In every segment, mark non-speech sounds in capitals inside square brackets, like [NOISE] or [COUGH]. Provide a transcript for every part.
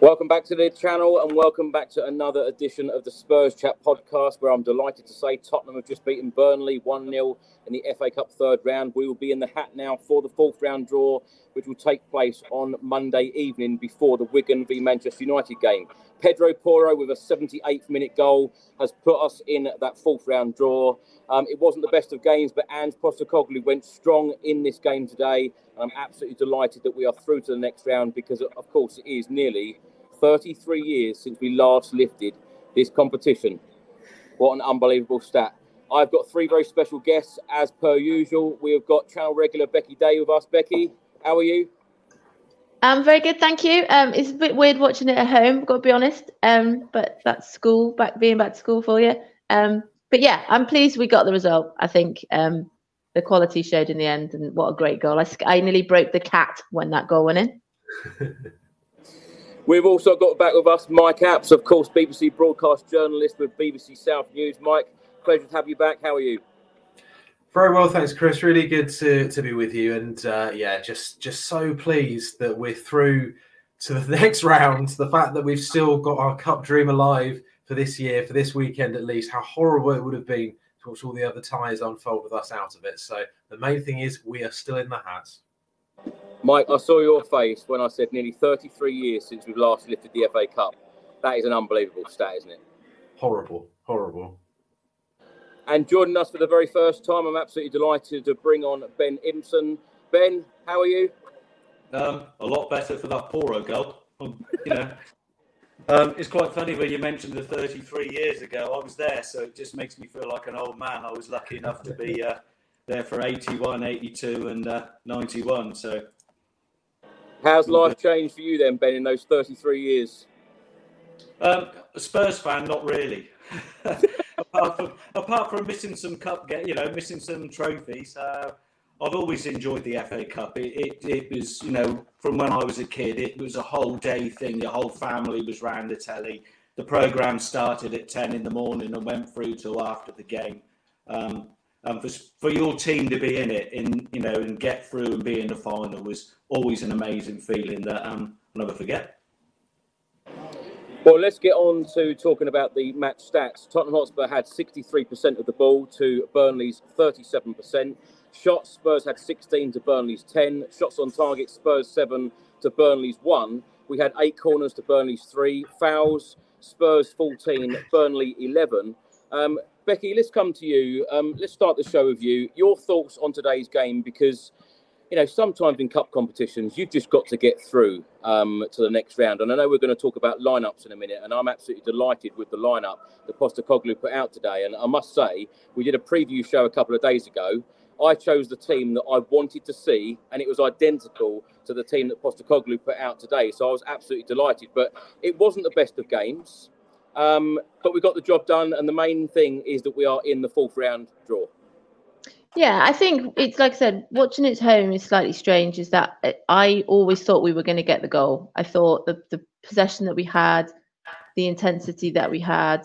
Welcome back to the channel and welcome back to another edition of the Spurs Chat podcast where I'm delighted to say Tottenham have just beaten Burnley 1 0 in the FA Cup third round. We will be in the hat now for the fourth round draw, which will take place on Monday evening before the Wigan v Manchester United game. Pedro Porro with a 78th minute goal has put us in that fourth round draw. Um, it wasn't the best of games, but Ange Postecoglou went strong in this game today. I'm absolutely delighted that we are through to the next round because, of course, it is nearly 33 years since we last lifted this competition. What an unbelievable stat. I've got three very special guests, as per usual. We have got channel regular Becky Day with us. Becky, how are you? I'm very good, thank you. Um, it's a bit weird watching it at home, got to be honest. Um, but that's school, back being back to school for you. Um, but yeah, I'm pleased we got the result. I think um, the quality showed in the end, and what a great goal! I, I nearly broke the cat when that goal went in. [LAUGHS] We've also got back with us Mike Apps, of course, BBC broadcast journalist with BBC South News. Mike, pleasure to have you back. How are you? Very well, thanks, Chris. Really good to, to be with you, and uh, yeah, just just so pleased that we're through to the [LAUGHS] next round. The fact that we've still got our cup dream alive for this year, for this weekend at least. How horrible it would have been to watch all the other ties unfold with us out of it. So the main thing is we are still in the hats. Mike, I saw your face when I said nearly 33 years since we've last lifted the FA Cup. That is an unbelievable stat, isn't it? Horrible, horrible. And joining us for the very first time, I'm absolutely delighted to bring on Ben Impson. Ben, how are you? Um, a lot better for that Porro goal. Um, you know, um, it's quite funny when you mentioned the 33 years ago. I was there, so it just makes me feel like an old man. I was lucky enough to be uh, there for 81, 82, and uh, 91. So, how's life changed for you then, Ben, in those 33 years? Um, a Spurs fan, not really. [LAUGHS] apart from apart from missing some cup, get you know, missing some trophies. Uh, I've always enjoyed the FA Cup. It, it, it was, you know, from when I was a kid, it was a whole day thing. The whole family was round the telly. The programme started at 10 in the morning and went through till after the game. Um, and for, for your team to be in it, in you know, and get through and be in the final was always an amazing feeling that um, I'll never forget. Well, let's get on to talking about the match stats. Tottenham Hotspur had 63% of the ball to Burnley's 37%. Shots, Spurs had 16 to Burnley's 10. Shots on target, Spurs 7 to Burnley's 1. We had 8 corners to Burnley's 3. Fouls, Spurs 14, Burnley 11. Um, Becky, let's come to you. Um, let's start the show with you. Your thoughts on today's game because you know, sometimes in cup competitions, you've just got to get through um, to the next round. And I know we're going to talk about lineups in a minute, and I'm absolutely delighted with the lineup that Postecoglou put out today. And I must say, we did a preview show a couple of days ago, I chose the team that I wanted to see, and it was identical to the team that Postecoglou put out today. So I was absolutely delighted. But it wasn't the best of games, um, but we got the job done, and the main thing is that we are in the fourth round draw. Yeah, I think it's like I said, watching it home is slightly strange. Is that I always thought we were going to get the goal. I thought the the possession that we had, the intensity that we had,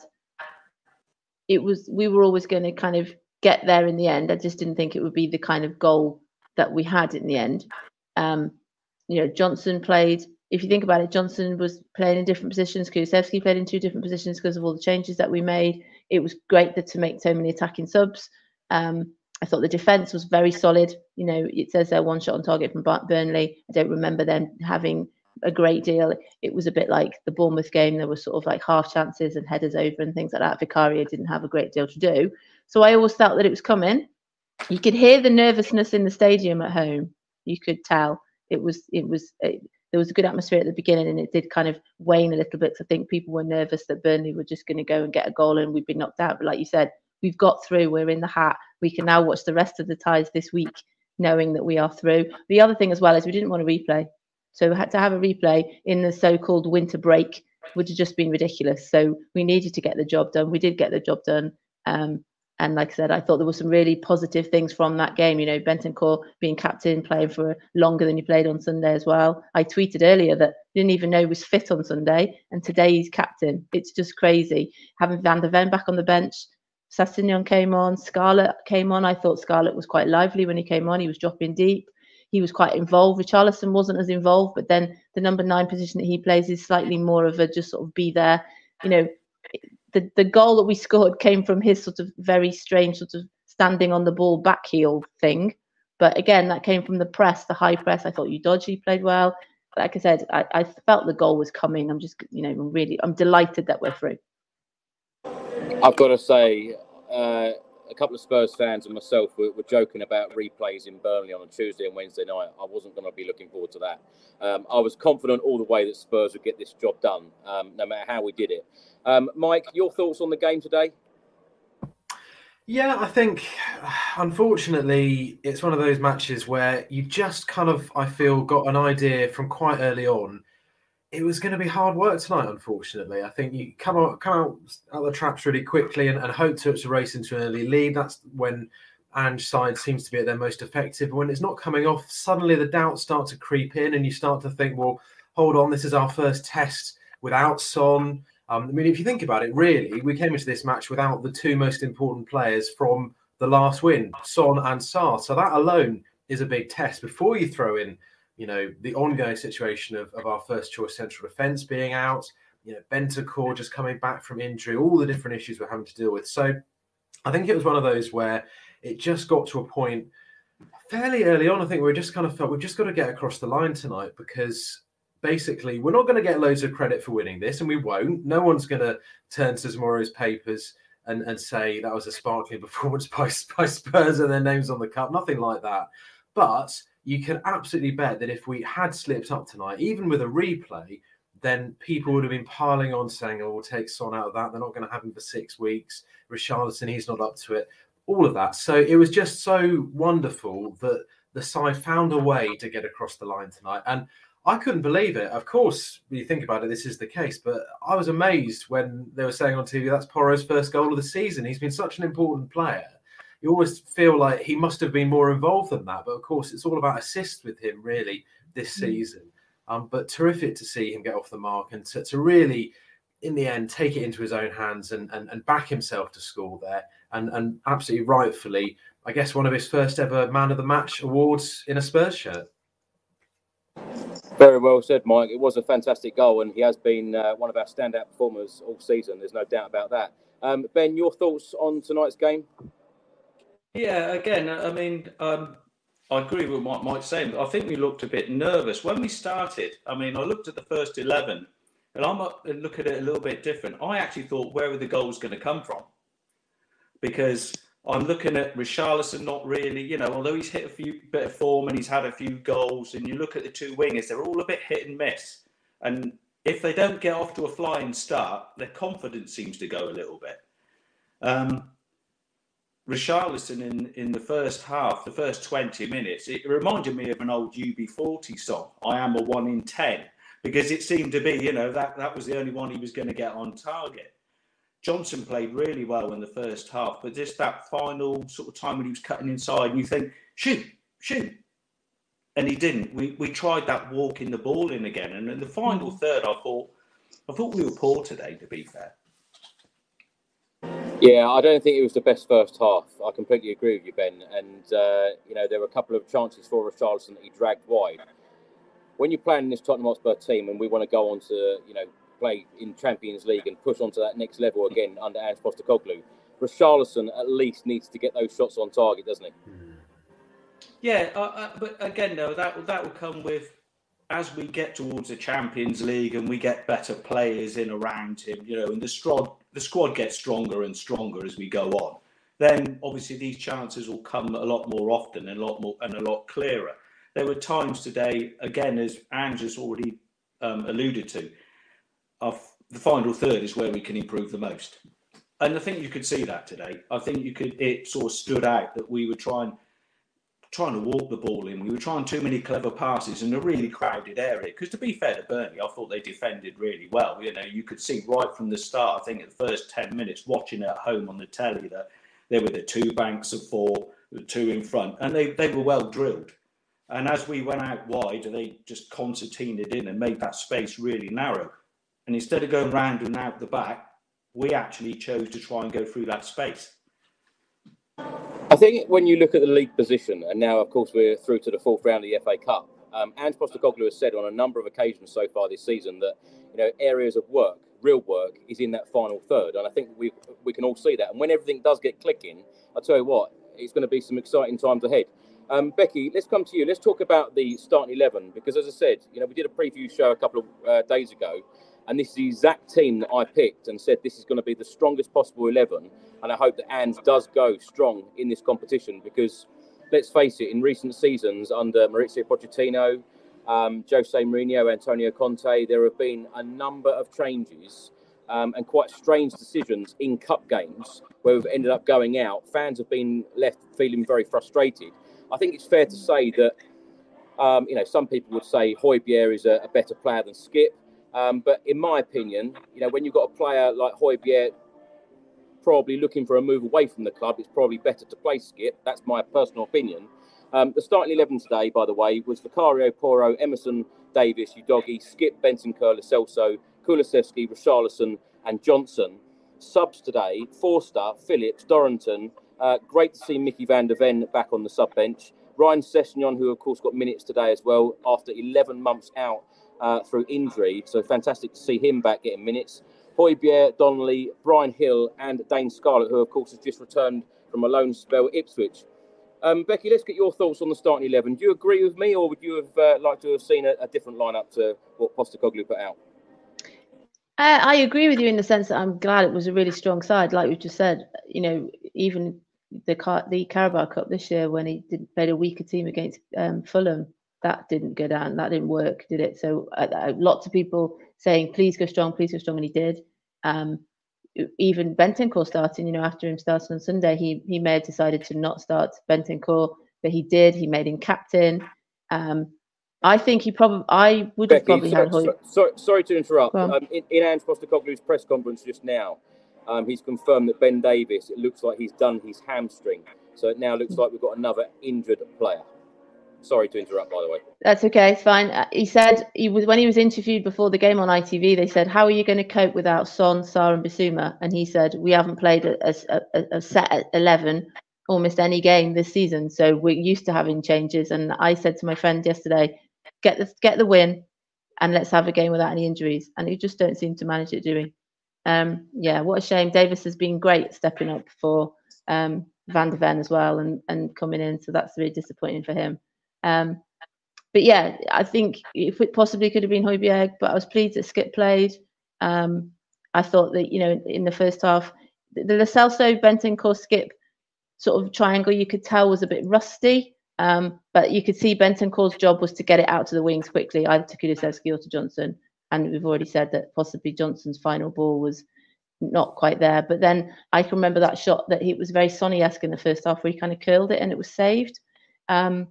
it was we were always going to kind of get there in the end. I just didn't think it would be the kind of goal that we had in the end. Um, you know, Johnson played. If you think about it, Johnson was playing in different positions. Kulusevski played in two different positions because of all the changes that we made. It was great that to make so many attacking subs. Um, I thought the defense was very solid. You know, it says they're one shot on target from Burnley. I don't remember them having a great deal. It was a bit like the Bournemouth game. There were sort of like half chances and headers over and things like that. Vicario didn't have a great deal to do. So I always felt that it was coming. You could hear the nervousness in the stadium at home. You could tell it was it was it, there was a good atmosphere at the beginning, and it did kind of wane a little bit. So I think people were nervous that Burnley were just going to go and get a goal, and we'd be knocked out. But like you said, we've got through. We're in the hat. We can now watch the rest of the ties this week, knowing that we are through. The other thing as well is we didn't want to replay, so we had to have a replay in the so-called winter break, would have just been ridiculous. So we needed to get the job done. We did get the job done. Um, and like I said, I thought there were some really positive things from that game. You know, Bentancur being captain, playing for longer than he played on Sunday as well. I tweeted earlier that didn't even know he was fit on Sunday, and today he's captain. It's just crazy. Having Van der Ven back on the bench, Sessegnon came on, Scarlett came on. I thought Scarlett was quite lively when he came on. He was dropping deep. He was quite involved. Richarlison wasn't as involved, but then the number nine position that he plays is slightly more of a just sort of be there. You know, the, the goal that we scored came from his sort of very strange sort of standing on the ball back heel thing. But again, that came from the press, the high press. I thought Udogie played well. Like I said, I, I felt the goal was coming. I'm just, you know, I'm really, I'm delighted that we're through. I've got to say, uh, a couple of Spurs fans and myself were, were, joking about replays in Burnley on a Tuesday and Wednesday night. I wasn't going to be looking forward to that. Um, I was confident all the way that Spurs would get this job done, um, no matter how we did it. Um, Mike, your thoughts on the game today? Yeah, I think unfortunately it's one of those matches where you just kind of, I feel, got an idea from quite early on. It was going to be hard work tonight, unfortunately. I think you come out come out, out the traps really quickly and, and hope to, to race into an early lead. That's when Ange side seems to be at their most effective. When it's not coming off, suddenly the doubts start to creep in, and you start to think, well, hold on, this is our first test without Son. Um, I mean, if you think about it, really, we came into this match without the two most important players from the last win, Son and Sarr. So that alone is a big test before you throw in, you know, the ongoing situation of, of our first choice central defence being out, you know, Bentancur just coming back from injury, all the different issues we're having to deal with. So I think it was one of those where it just got to a point fairly early on. I think we just kind of felt we've just got to get across the line tonight because basically, we're not going to get loads of credit for winning this, and we won't. No one's going to turn to tomorrow's papers and, and say that was a sparkling [LAUGHS] performance by, by Spurs and their names on the cup. Nothing like that. But you can absolutely bet that if we had slipped up tonight, even with a replay, then people would have been piling on saying, oh, we'll take Son out of that. They're not going to have him for six weeks. Richarlison, he's not up to it. All of that. So it was just so wonderful that the side found a way to get across the line tonight. And I couldn't believe it. Of course, when you think about it, this is the case. But I was amazed when they were saying on TV that's Porro's first goal of the season. He's been such an important player. You always feel like he must have been more involved than that. But of course, it's all about assists with him, really, this mm. season. Um, but terrific to see him get off the mark and to, to really, in the end, take it into his own hands and, and, and back himself to score there. And, and absolutely rightfully, I guess, one of his first ever man of the match awards in a Spurs shirt. Very well said, Mike. It was a fantastic goal, and he has been uh, one of our standout performers all season. There's no doubt about that. Um, ben, your thoughts on tonight's game? Yeah, again, I mean, um, I agree with what Mike's saying. I think we looked a bit nervous when we started. I mean, I looked at the first eleven, and I'm look at it a little bit different. I actually thought, where are the goals going to come from? Because I'm looking at Richarlison, not really, you know, although he's hit a few bit of form and he's had a few goals, and you look at the two wingers, they're all a bit hit and miss. And if they don't get off to a flying start, their confidence seems to go a little bit. Um, Richarlison in, in the first half, the first 20 minutes, it reminded me of an old UB40 song, I am a one in 10, because it seemed to be, you know, that, that was the only one he was going to get on target. Johnson played really well in the first half, but just that final sort of time when he was cutting inside, and you think, shoot, shoot. And he didn't. We we tried that walking the ball in again. And in the final mm. third, I thought I thought we were poor today, to be fair. Yeah, I don't think it was the best first half. I completely agree with you, Ben. And uh, you know, there were a couple of chances for Richarlison that he dragged wide. When you're playing this Tottenham Hotspur team, and we want to go on to you know play in Champions League and push on to that next level again under Ange Postecoglou, Richarlison at least needs to get those shots on target, doesn't he? Yeah, uh, uh, but again, though, that that will come with as we get towards the Champions League and we get better players in around him, you know, and the squad the squad gets stronger and stronger as we go on. Then obviously these chances will come a lot more often and a lot more and a lot clearer. There were times today, again, as Ange has already um, alluded to, of the final third is where we can improve the most. And I think you could see that today. I think you could it sort of stood out that we were trying trying to walk the ball in. We were trying too many clever passes in a really crowded area. Because to be fair to Burnley, I thought they defended really well. You know, you could see right from the start. I think at the first ten minutes, watching at home on the telly, that there were the two banks of four, the two in front, and they they were well drilled. And as we went out wide, they just concertinaed in and made that space really narrow. And instead of going round and out the back, we actually chose to try and go through that space. I think when you look at the league position, and now, of course, we're through to the fourth round of the FA Cup, um, Ange Postecoglou has said on a number of occasions so far this season that you know areas of work, real work, is in that final third, and I think we we can all see that. And when everything does get clicking, I tell you what, it's going to be some exciting times ahead. Um, Becky, let's come to you. Let's talk about the starting eleven because, as I said, you know we did a preview show a couple of uh, days ago, and this is the exact team that I picked and said this is going to be the strongest possible 11. And I hope that Ange does go strong in this competition because, let's face it, in recent seasons under Maurizio Pochettino, um, Jose Mourinho, Antonio Conte, there have been a number of changes um, and quite strange decisions in cup games where we've ended up going out. Fans have been left feeling very frustrated. I think it's fair to say that, um, you know, some people would say Højbjerg is a, a better player than Skip. Um, but in my opinion, you know, when you've got a player like Højbjerg probably looking for a move away from the club, it's probably better to play Skip. That's my personal opinion. Um, the starting 11 today, by the way, was Vicario, Porro, Emerson, Davies, Skip, Benson, Bentancur, Celso, Kulusevski, Richarlison, and Johnson. Subs today, Forster, Phillips, Dorrington. Uh, great to see Mickey van der Ven back on the sub bench. Ryan Sessegnon, who of course got minutes today as well after 11 months out uh, through injury. So fantastic to see him back getting minutes. Højbjerg, Donnelly, Bryan Gil, and Dane Scarlett, who of course has just returned from a loan spell at Ipswich. Um, Becky, let's get your thoughts on the starting 11. Do you agree with me, or would you have uh, liked to have seen a, a different lineup to what Postecoglou put out? Uh, I agree with you in the sense that I'm glad it was a really strong side, like we just said. You know, even the Car- the Carabao Cup this year when he did played a weaker team against um, Fulham, that didn't go down, that didn't work, did it? So uh, uh, lots of people saying, "Please go strong, please go strong," and he did. Um, even Bentancur starting, you know, after him starting on Sunday, he he may have decided to not start Bentancur, but he did. He made him captain. Um, I think he probably, I would have probably sorry, had Hoy. sorry, sorry to interrupt. Um, in, in Ange Postecoglou's press conference just now, um, he's confirmed that Ben Davies, it looks like he's done his hamstring. So it now looks like we've got another injured player. Sorry to interrupt, by the way. That's okay. It's fine. Uh, He said he was when he was interviewed before the game on ITV. They said, "How are you going to cope without Son, Sarr, and Bissouma?" And he said, "We haven't played a, a, a- a set at eleven almost any game this season, so we're used to having changes." And I said to my friend yesterday, "Get the get the win, and let's have a game without any injuries." And he just don't seem to manage it, do we? Um, yeah, what a shame. Davies has been great stepping up for um, Van der Ven as well, and and coming in. So that's really disappointing for him. Um, but yeah, I think if it possibly could have been Højbjerg, but I was pleased that Skip played. Um, I thought that you know in, in the first half, the, the Lo Celso Bentancur Skip sort of triangle you could tell was a bit rusty. Um, but you could see Bentancur's job was to get it out to the wings quickly, either to Kulusevski or to Johnson. And we've already said that possibly Johnson's final ball was not quite there. But then I can remember that shot that he was very Sonny-esque in the first half, where he kind of curled it and it was saved. Um,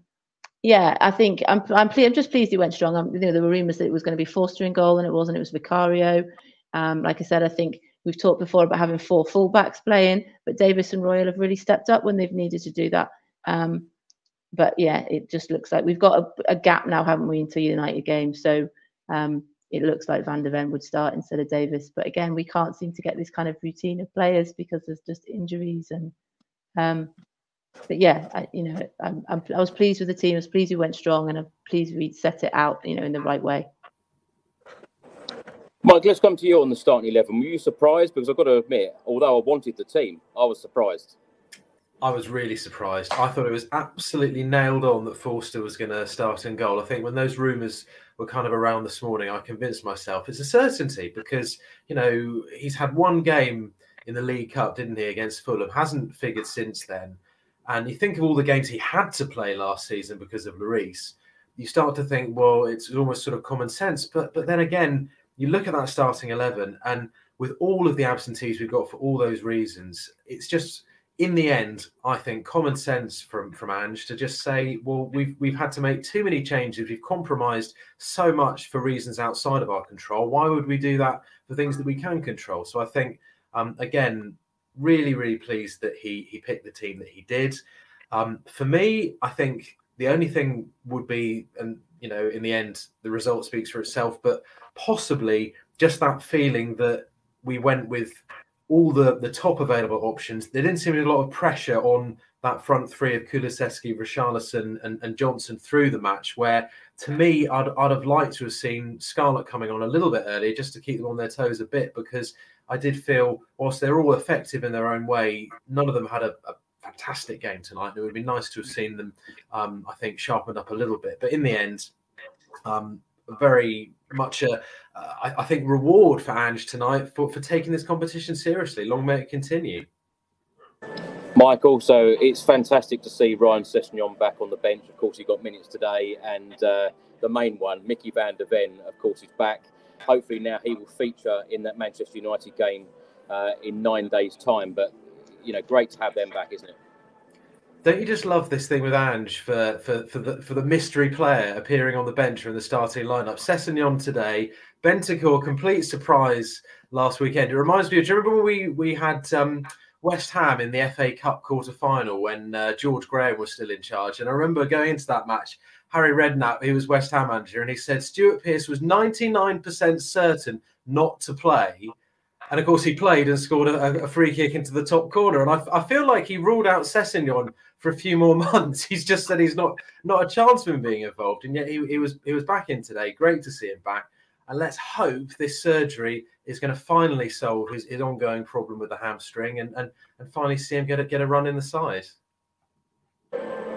yeah, I think I'm I'm, ple- I'm just pleased he went strong. I'm, you know, there were rumours that it was going to be Forster in goal, and it wasn't. It was Vicario. Um, like I said, I think we've talked before about having four fullbacks playing, but Davies and Royal have really stepped up when they've needed to do that. Um, but yeah, it just looks like we've got a, a gap now, haven't we, into United game? So um, it looks like Van der Ven would start instead of Davies. But again, we can't seem to get this kind of routine of players because there's just injuries and. But yeah, I, you know, I'm, I'm, I was pleased with the team. I was pleased we went strong, and I'm pleased we set it out, you know, in the right way. Mike, let's come to you on the starting 11. Were you surprised? Because I've got to admit, although I wanted the team, I was surprised. I was really surprised. I thought it was absolutely nailed on that Forster was going to start in goal. I think when those rumours were kind of around this morning, I convinced myself it's a certainty because, you know, he's had one game in the League Cup, didn't he, against Fulham, hasn't figured since then. And you think of all the games he had to play last season because of Lloris, you start to think, well, it's almost sort of common sense. But but then again, you look at that starting eleven, and with all of the absentees we've got for all those reasons, it's just in the end, I think common sense from from Ange to just say, well, we've we've had to make too many changes. We've compromised so much for reasons outside of our control. Why would we do that for things that we can control? So I think um, again, really, really pleased that he he picked the team that he did. Um, for me, I think the only thing would be, and you know, in the end, the result speaks for itself, but possibly just that feeling that we went with all the the top available options. There didn't seem to be a lot of pressure on that front three of Kulusevski, Richarlison, and, and Johnson through the match. Where to me, I'd I'd have liked to have seen Scarlett coming on a little bit earlier just to keep them on their toes a bit because I did feel whilst they're all effective in their own way, none of them had a, a fantastic game tonight. It would been nice to have seen them, um, I think, sharpened up a little bit. But in the end, um, very much a, uh, I, I think, reward for Ange tonight for, for taking this competition seriously. Long may it continue. Mike, also, it's fantastic to see Ryan Sessegnon back on the bench. Of course, he got minutes today. And uh, the main one, Mickey van der Ven, of course, is back. Hopefully, now he will feature in that Manchester United game uh, in nine days' time. But, you know, great to have them back, isn't it? Don't you just love this thing with Ange for for for the for the mystery player appearing on the bench or in the starting lineup? Sessegnon today, Bentancur, complete surprise last weekend. It reminds me of. Do you remember when we we had um, West Ham in the FA Cup quarter final when uh, George Graham was still in charge? And I remember going into that match, Harry Redknapp, he was West Ham manager, and he said Stuart Pearce was ninety nine percent certain not to play. And of course, he played and scored a, a free kick into the top corner. And I, I feel like he ruled out Sessegnon for a few more [LAUGHS] months. He's just said he's not not a chance of him being involved, and yet he, he was he was back in today. Great to see him back, and let's hope this surgery is going to finally solve his, his ongoing problem with the hamstring, and, and and finally see him get a get a run in the side.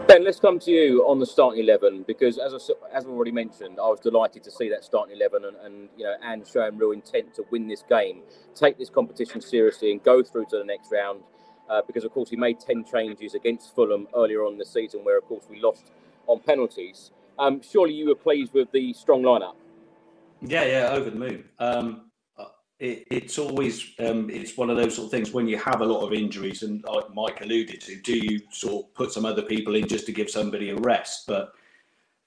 Ben, let's come to you on the starting eleven because, as I, as I already mentioned, I was delighted to see that starting eleven and, and you know and showing real intent to win this game, take this competition seriously, and go through to the next round. Uh, because of course he made ten changes against Fulham earlier on the season, where of course we lost on penalties. Um, surely you were pleased with the strong lineup. Yeah, yeah, over the moon. Um, it, it's always um, it's one of those sort of things when you have a lot of injuries, and like Mike alluded to, do you sort of put some other people in just to give somebody a rest? But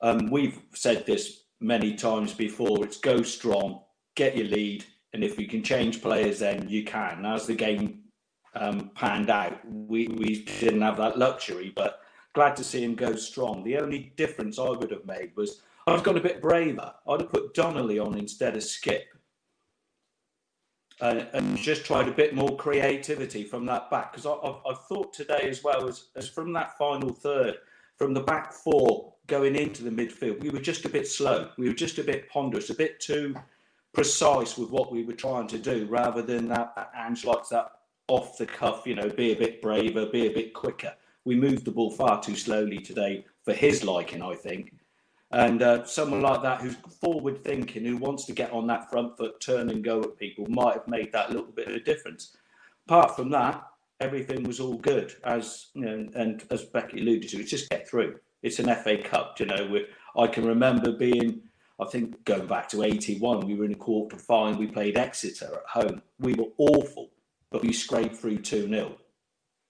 um, we've said this many times before. It's go strong, get your lead, and if you can change players, then you can. As the game um, panned out, we we didn't have that luxury, but glad to see him go strong. The only difference I would have made was I've gone a bit braver. I'd have put Donnelly on instead of Skipp and, and just tried a bit more creativity from that back. Because I've, I've thought today as well as, as from that final third, from the back four going into the midfield, we were just a bit slow. We were just a bit ponderous, a bit too precise with what we were trying to do, rather than that, that Ange likes that off the cuff, you know, be a bit braver, be a bit quicker. We moved the ball far too slowly today for his liking, I think. And uh, someone like that who's forward thinking, who wants to get on that front foot, turn and go at people, might have made that little bit of a difference. Apart from that, everything was all good. As you know, and as Becky alluded to, it's just get through. It's an FA Cup, you know. I can remember being, I think, going back to '81, we were in a quarter final. We played Exeter at home. We were awful, but we scraped through two 0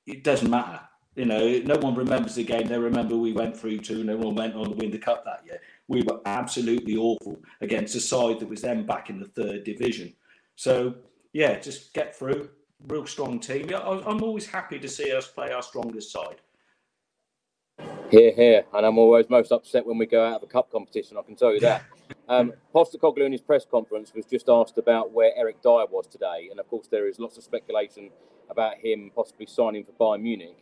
It doesn't matter you know, no one remembers the game. They remember we went through two and everyone went on to win the cup that year. We were absolutely awful against a side that was then back in the third division. So yeah, just get through. Real strong team. Yeah, I'm always happy to see us play our strongest side. Here, here, and I'm always most upset when we go out of a cup competition. I can tell you that. [LAUGHS] um, Postecoglou in his press conference was just asked about where Eric Dier was today, and of course there is lots of speculation about him possibly signing for Bayern Munich.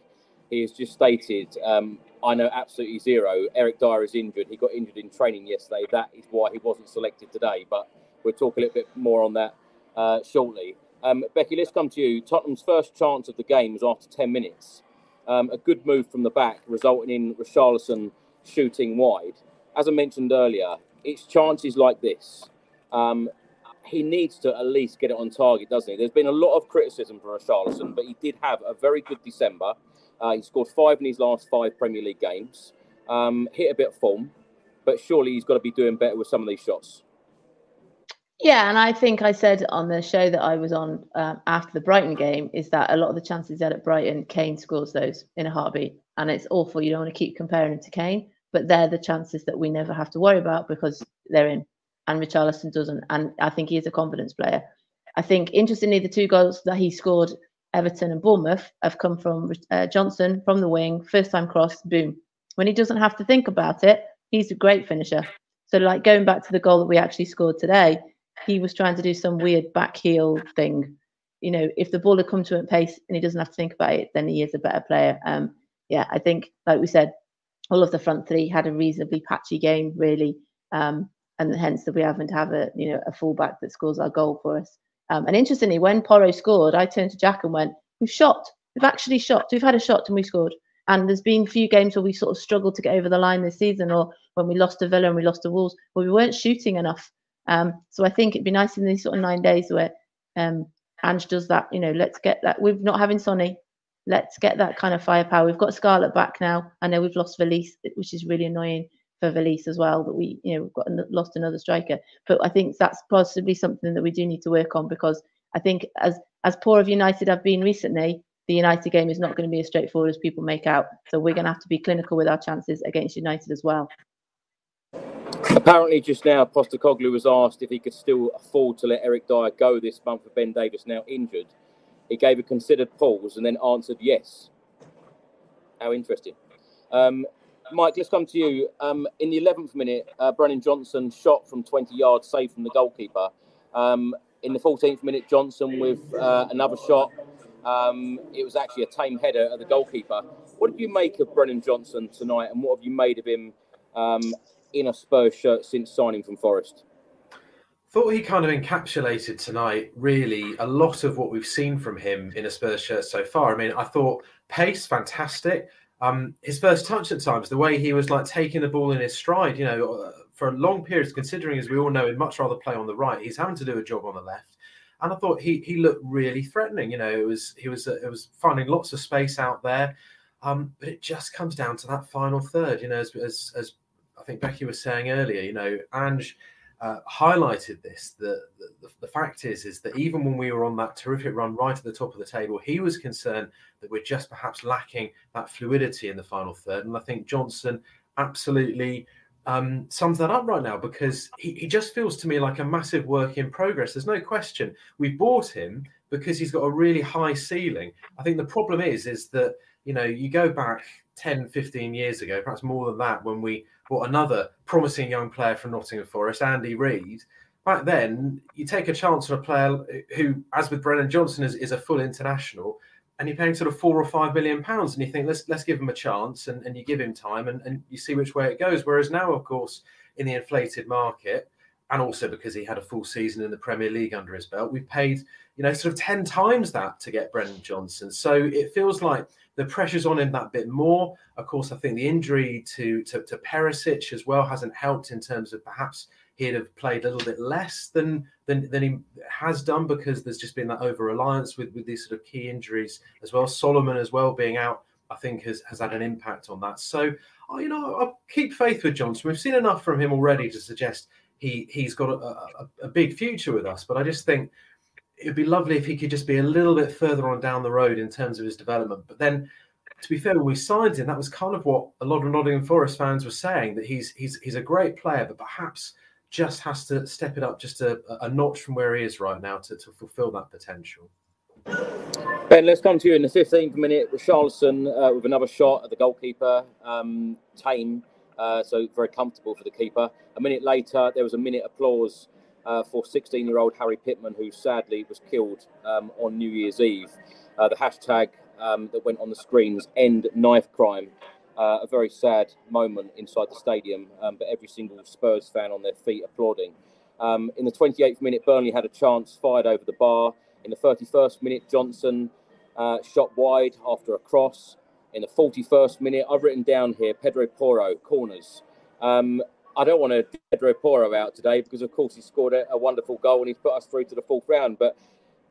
He has just stated, um, I know absolutely zero. Eric Dier is injured. He got injured in training yesterday. That is why he wasn't selected today. But we'll talk a little bit more on that uh, shortly. Um, Becky, let's come to you. Tottenham's first chance of the game was after 10 minutes. Um, a good move from the back, resulting in Richarlison shooting wide. As I mentioned earlier, it's chances like this. Um, he needs to at least get it on target, doesn't he? There's been a lot of criticism for Richarlison, but he did have a very good December. Uh, he scored five in his last five Premier League games. Um, hit a bit of form, but surely he's got to be doing better with some of these shots. Yeah, and I think I said on the show that I was on um, after the Brighton game is that a lot of the chances that at Brighton, Kane scores those in a heartbeat, and it's awful. You don't want to keep comparing him to Kane, but they're the chances that we never have to worry about because they're in, and Richarlison doesn't. And I think he is a confidence player. I think interestingly, the two goals that he scored Everton and Bournemouth have come from uh, Johnson from the wing, first time cross, boom. When he doesn't have to think about it, he's a great finisher. So, like going back to the goal that we actually scored today, he was trying to do some weird back heel thing. You know, if the ball had come to him at pace and he doesn't have to think about it, then he is a better player. Um, yeah, I think, like we said, all of the front three had a reasonably patchy game, really, um, and hence that we haven't have a you know a fullback that scores our goal for us. Um, and interestingly, when Porro scored, I turned to Jack and went, We've shot. We've actually shot. We've had a shot and we scored. And there's been a few games where we sort of struggled to get over the line this season, or when we lost to Villa and we lost to Wolves, where we weren't shooting enough. Um, so I think it'd be nice in these sort of nine days where um, Ange does that. You know, let's get that. We're not having Sonny. Let's get that kind of firepower. We've got Scarlett back now. I know we've lost Veliz, which is really annoying for Veliz as well that we you know we've got lost another striker. But I think that's possibly something that we do need to work on because I think as as poor of United have been recently, the United game is not going to be as straightforward as people make out. So we're going to have to be clinical with our chances against United as well. Apparently, just now, Postecoglou was asked if he could still afford to let Eric Dier go this month with Ben Davies now injured. He gave a considered pause and then answered yes. How interesting. Um, Mike, let's come to you. Um, in the 11th minute, uh, Brennan Johnson shot from 20 yards, saved from the goalkeeper. Um, in the 14th minute, Johnson with uh, another shot. Um, it was actually a tame header at the goalkeeper. What did you make of Brennan Johnson tonight, and what have you made of him um, in a Spurs shirt since signing from Forest? Thought he kind of encapsulated tonight, really, a lot of what we've seen from him in a Spurs shirt so far. I mean, I thought pace, fantastic. Um, his first touch at times, the way he was like taking the ball in his stride, you know, uh, for a long periods, considering as we all know, he'd much rather play on the right. He's having to do a job on the left, and I thought he he looked really threatening. You know, it was he was uh, it was finding lots of space out there, um, but it just comes down to that final third. You know, as as, as I think Becky was saying earlier, you know, Ange uh, highlighted this. The, the, the fact is, is that even when we were on that terrific run right at the top of the table, he was concerned that we're just perhaps lacking that fluidity in the final third. And I think Johnson absolutely um, sums that up right now because he, he just feels to me like a massive work in progress. There's no question. We bought him because he's got a really high ceiling. I think the problem is, is that you know you go back 10, 15 years ago, perhaps more than that, when we bought another promising young player from Nottingham Forest, Andy Reid. Back then, you take a chance on a player who, as with Brennan Johnson, is, is a full international, and you're paying sort of four or five million pounds, and you think let's let's give him a chance, and, and you give him time, and, and you see which way it goes. Whereas now, of course, in the inflated market, and also because he had a full season in the Premier League under his belt, we've paid you know sort of ten times that to get Brennan Johnson. So it feels like the pressure's on him that bit more. Of course, I think the injury to, to, to Perisic as well hasn't helped in terms of perhaps he'd have played a little bit less than than, than he has done because there's just been that over reliance with, with these sort of key injuries as well. Solomon as well being out, I think has, has had an impact on that. So, oh, you know, I'll keep faith with Johnson. We've seen enough from him already to suggest he he's got a, a, a big future with us. But I just think it'd be lovely if he could just be a little bit further on down the road in terms of his development. But then, to be fair, when we signed him, that was kind of what a lot of Nottingham Forest fans were saying that he's he's he's a great player, but perhaps just has to step it up just a, a notch from where he is right now to, to fulfil that potential. Ben, let's come to you in the 15th minute. Richarlison uh, with another shot at the goalkeeper, um, tame, uh, so very comfortable for the keeper. A minute later, there was a minute applause uh, for 16 year old Harry Pitman, who sadly was killed um, on New Year's Eve. Uh, the hashtag um, that went on the screens, End Knife Crime. Uh, a very sad moment inside the stadium, um, but every single Spurs fan on their feet applauding. Um, in the 28th minute, Burnley had a chance fired over the bar. In the 31st minute, Johnson uh, shot wide after a cross. In the 41st minute, I've written down here Pedro Porro, corners. Um, I don't want to Pedro Porro out today because, of course, he scored a, a, wonderful goal and he's put us through to the fourth round. But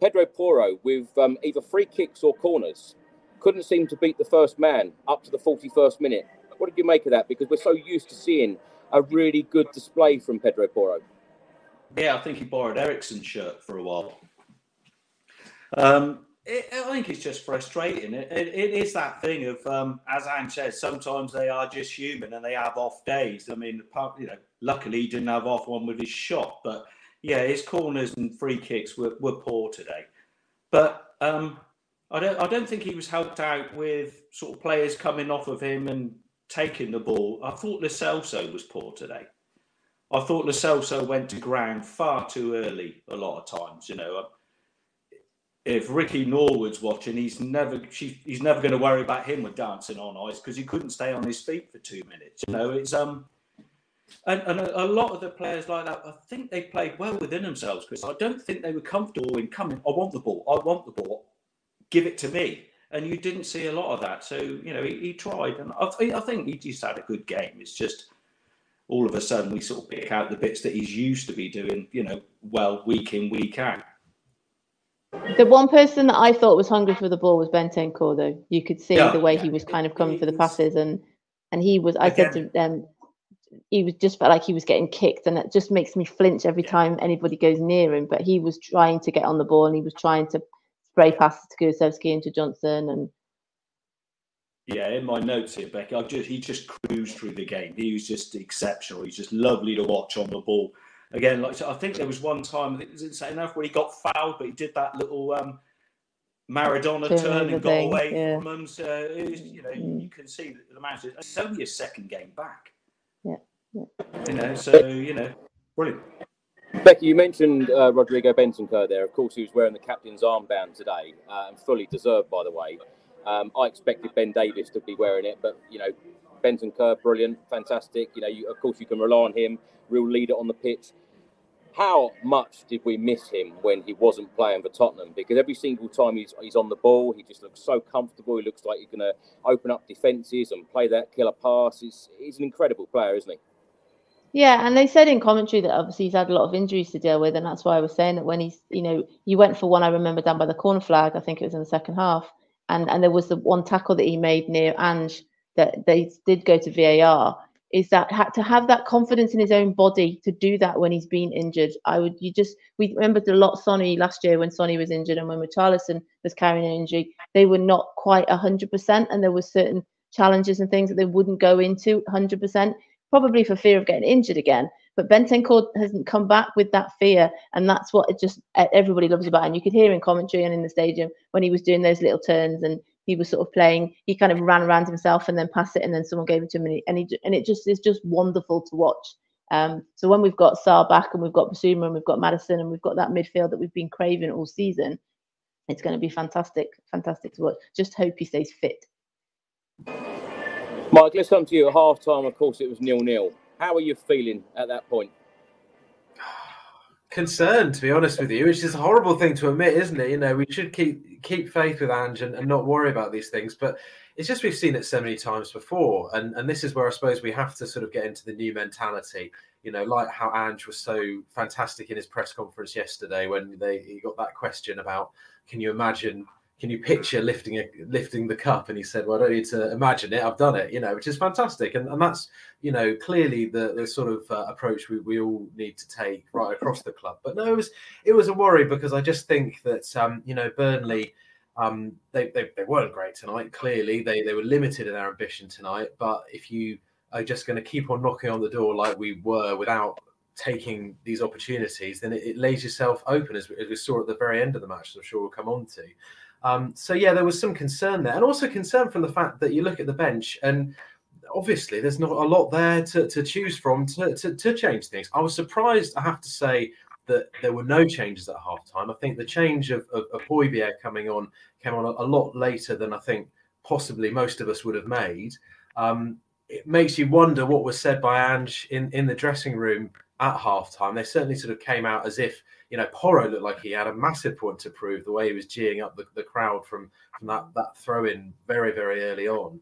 Pedro Porro, with um, either free kicks or corners, couldn't seem to beat the first man up to the 41st minute. What did you make of that? Because we're so used to seeing a really good display from Pedro Porro. Yeah, I think he borrowed Eriksen's shirt for a while. Um, it, I think it's just frustrating. It, it, it is that thing of, um, as Anne says, sometimes they are just human and they have off days. I mean, you know, luckily he didn't have off one with his shot, but yeah, his corners and free kicks were, were poor today. But um, I don't, I don't think he was helped out with sort of players coming off of him and taking the ball. I thought Lo Celso was poor today. I thought Celso went to ground far too early a lot of times. You know, if Ricky Norwood's watching, he's never she, he's never going to worry about him with dancing on ice because he couldn't stay on his feet for two minutes. You know, it's um, and, and a, a, lot of the players like that, I think they played well within themselves because I don't think they were comfortable in coming. I want the ball. I want the ball. Give it to me. And you didn't see a lot of that. So you know, he, he tried, and I, I think he just had a good game. It's just all of a sudden we sort of pick out the bits that he's used to be doing, you know, well week in week out. The one person that I thought was hungry for the ball was Bentancur, though. You could see yeah, the way yeah. he was kind of coming for the passes, and and he was. I Again. said to them, he was just felt like he was getting kicked, and it just makes me flinch every yeah. time anybody goes near him. But he was trying to get on the ball, and he was trying to spray passes to Kulusevski and to Johnson, and yeah, in my notes here, Becky, I just he just cruised through the game. He was just exceptional. He's just lovely to watch on the ball again, like I think there was one time I think it was insane enough where he got fouled, but he did that little um, Maradona turn, turn and got thing, away yeah. from him. So was, you know, mm. you can see that the match it's only a second game back. Yeah. yeah. You know, so you know, brilliant. Becky, you mentioned uh, Rodrigo Bentancur there. Of course, he was wearing the captain's armband today, uh, and fully deserved, by the way. Um, I expected Ben Davies to be wearing it, but you know, Bentancur, brilliant, fantastic. You know, you, of course, you can rely on him, real leader on the pitch. how much did we miss him when he wasn't playing for Tottenham? Because every single time he's, he's on the ball, he just looks so comfortable. He looks like he's going to open up defences and play that killer pass. He's, he's an incredible player, isn't he? Yeah, and they said in commentary that obviously he's had a lot of injuries to deal with, and that's why I was saying that when he's, you know, he went for one. I remember down by the corner flag. I think it was in the second half, and and there was the one tackle that he made near Ange that they did go to VAR, is that had to have that confidence in his own body to do that when he's been injured. I would you just we remembered a lot Sonny last year when Sonny was injured and when Richarlison was carrying an injury, they were not quite hundred percent, and there were certain challenges and things that they wouldn't go into hundred percent, probably for fear of getting injured again. But Bentancur hasn't come back with that fear, and that's what it just everybody loves about him. You could hear in commentary and in the stadium when he was doing those little turns and he was sort of playing. He kind of ran around himself and then passed it, and then someone gave it to him, and, he, and, he, and it just is just wonderful to watch. Um, so when we've got Sarr back and we've got Bissouma and we've got Madison and we've got that midfield that we've been craving all season, it's going to be fantastic, fantastic to watch. Just hope he stays fit. Mike, let's come to you at half time. Of course, it was nil nil. How are you feeling at that point? Concerned, to be honest with you, which is a horrible thing to admit, isn't it? You know, we should keep keep faith with Ange and, and, not worry about these things. But it's just we've seen it so many times before, and and this is where I suppose we have to sort of get into the new mentality. You know, like how Ange was so fantastic in his press conference yesterday when they he got that question about, can you imagine can you picture lifting a, lifting the cup? And he said, well, I don't need to imagine it. I've done it, you know, which is fantastic. And, and that's, you know, clearly the, the sort of uh, approach we, we all need to take right across the club. But no, it was, it was a worry because I just think that, um, you know, Burnley, um, they, they, they weren't great tonight. Clearly, they, they were limited in their ambition tonight. But if you are just going to keep on knocking on the door like we were without taking these opportunities, then it, it lays yourself open, as as we, saw at the very end of the match. I'm sure we'll come on to. Um, so yeah, there was some concern there, and also concern from the fact that you look at the bench and obviously there's not a lot there to, to choose from to, to, to change things. I was surprised, I have to say, that there were no changes at halftime. I think the change of, of, of coming on came on a, a, lot later than I think possibly most of us would have made. Um, it makes you wonder what was said by Ange in, in the dressing room at halftime. They certainly sort of came out as if you know, Porro looked like he had a massive point to prove the way he was geeing up the, the crowd from from that that throw in very very early on.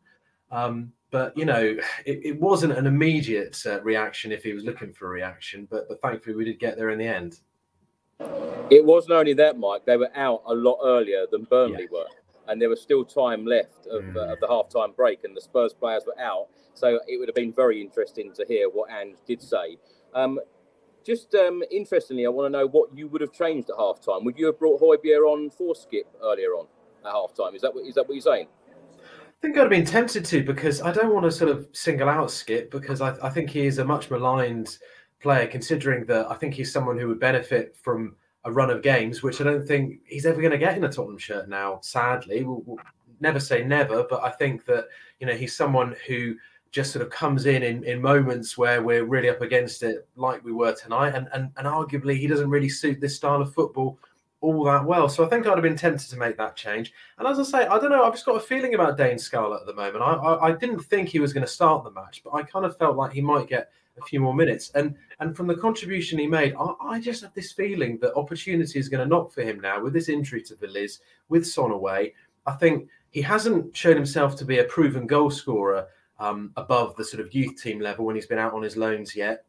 Um, but you know, it, it wasn't an immediate uh, reaction if he was looking for a reaction. But but thankfully we did get there in the end. It wasn't only that, Mike. They were out a lot earlier than Burnley yeah. were, and there was still time left of, mm. uh, of the half-time break, and the Spurs players were out. So it would have been very interesting to hear what Ange did say. Um, just um, interestingly, I want to know what you would have changed at half time. Would you have brought Højbjerg on for Skipp earlier on at half time? Is that what, is that what you're saying? I think I'd have been tempted to because I don't want to sort of single out Skipp because I, I think he is a much maligned player, considering that I think he's someone who would benefit from a run of games, which I don't think he's ever going to get in a Tottenham shirt now. Sadly, we'll, we'll never say never, but I think that you know he's someone who just sort of comes in, in in moments where we're really up against it, like we were tonight, and and and arguably he doesn't really suit this style of football all that well. So I think I'd have been tempted to make that change. And as I say, I don't know. I've just got a feeling about Dane Scarlett at the moment. I I, I didn't think he was going to start the match, but I kind of felt like he might get a few more minutes. And and from the contribution he made, I, I just have this feeling that opportunity is going to knock for him now with this injury to Veliz, with Son away. I think he hasn't shown himself to be a proven goal scorer um, above the sort of youth team level when he's been out on his loans yet.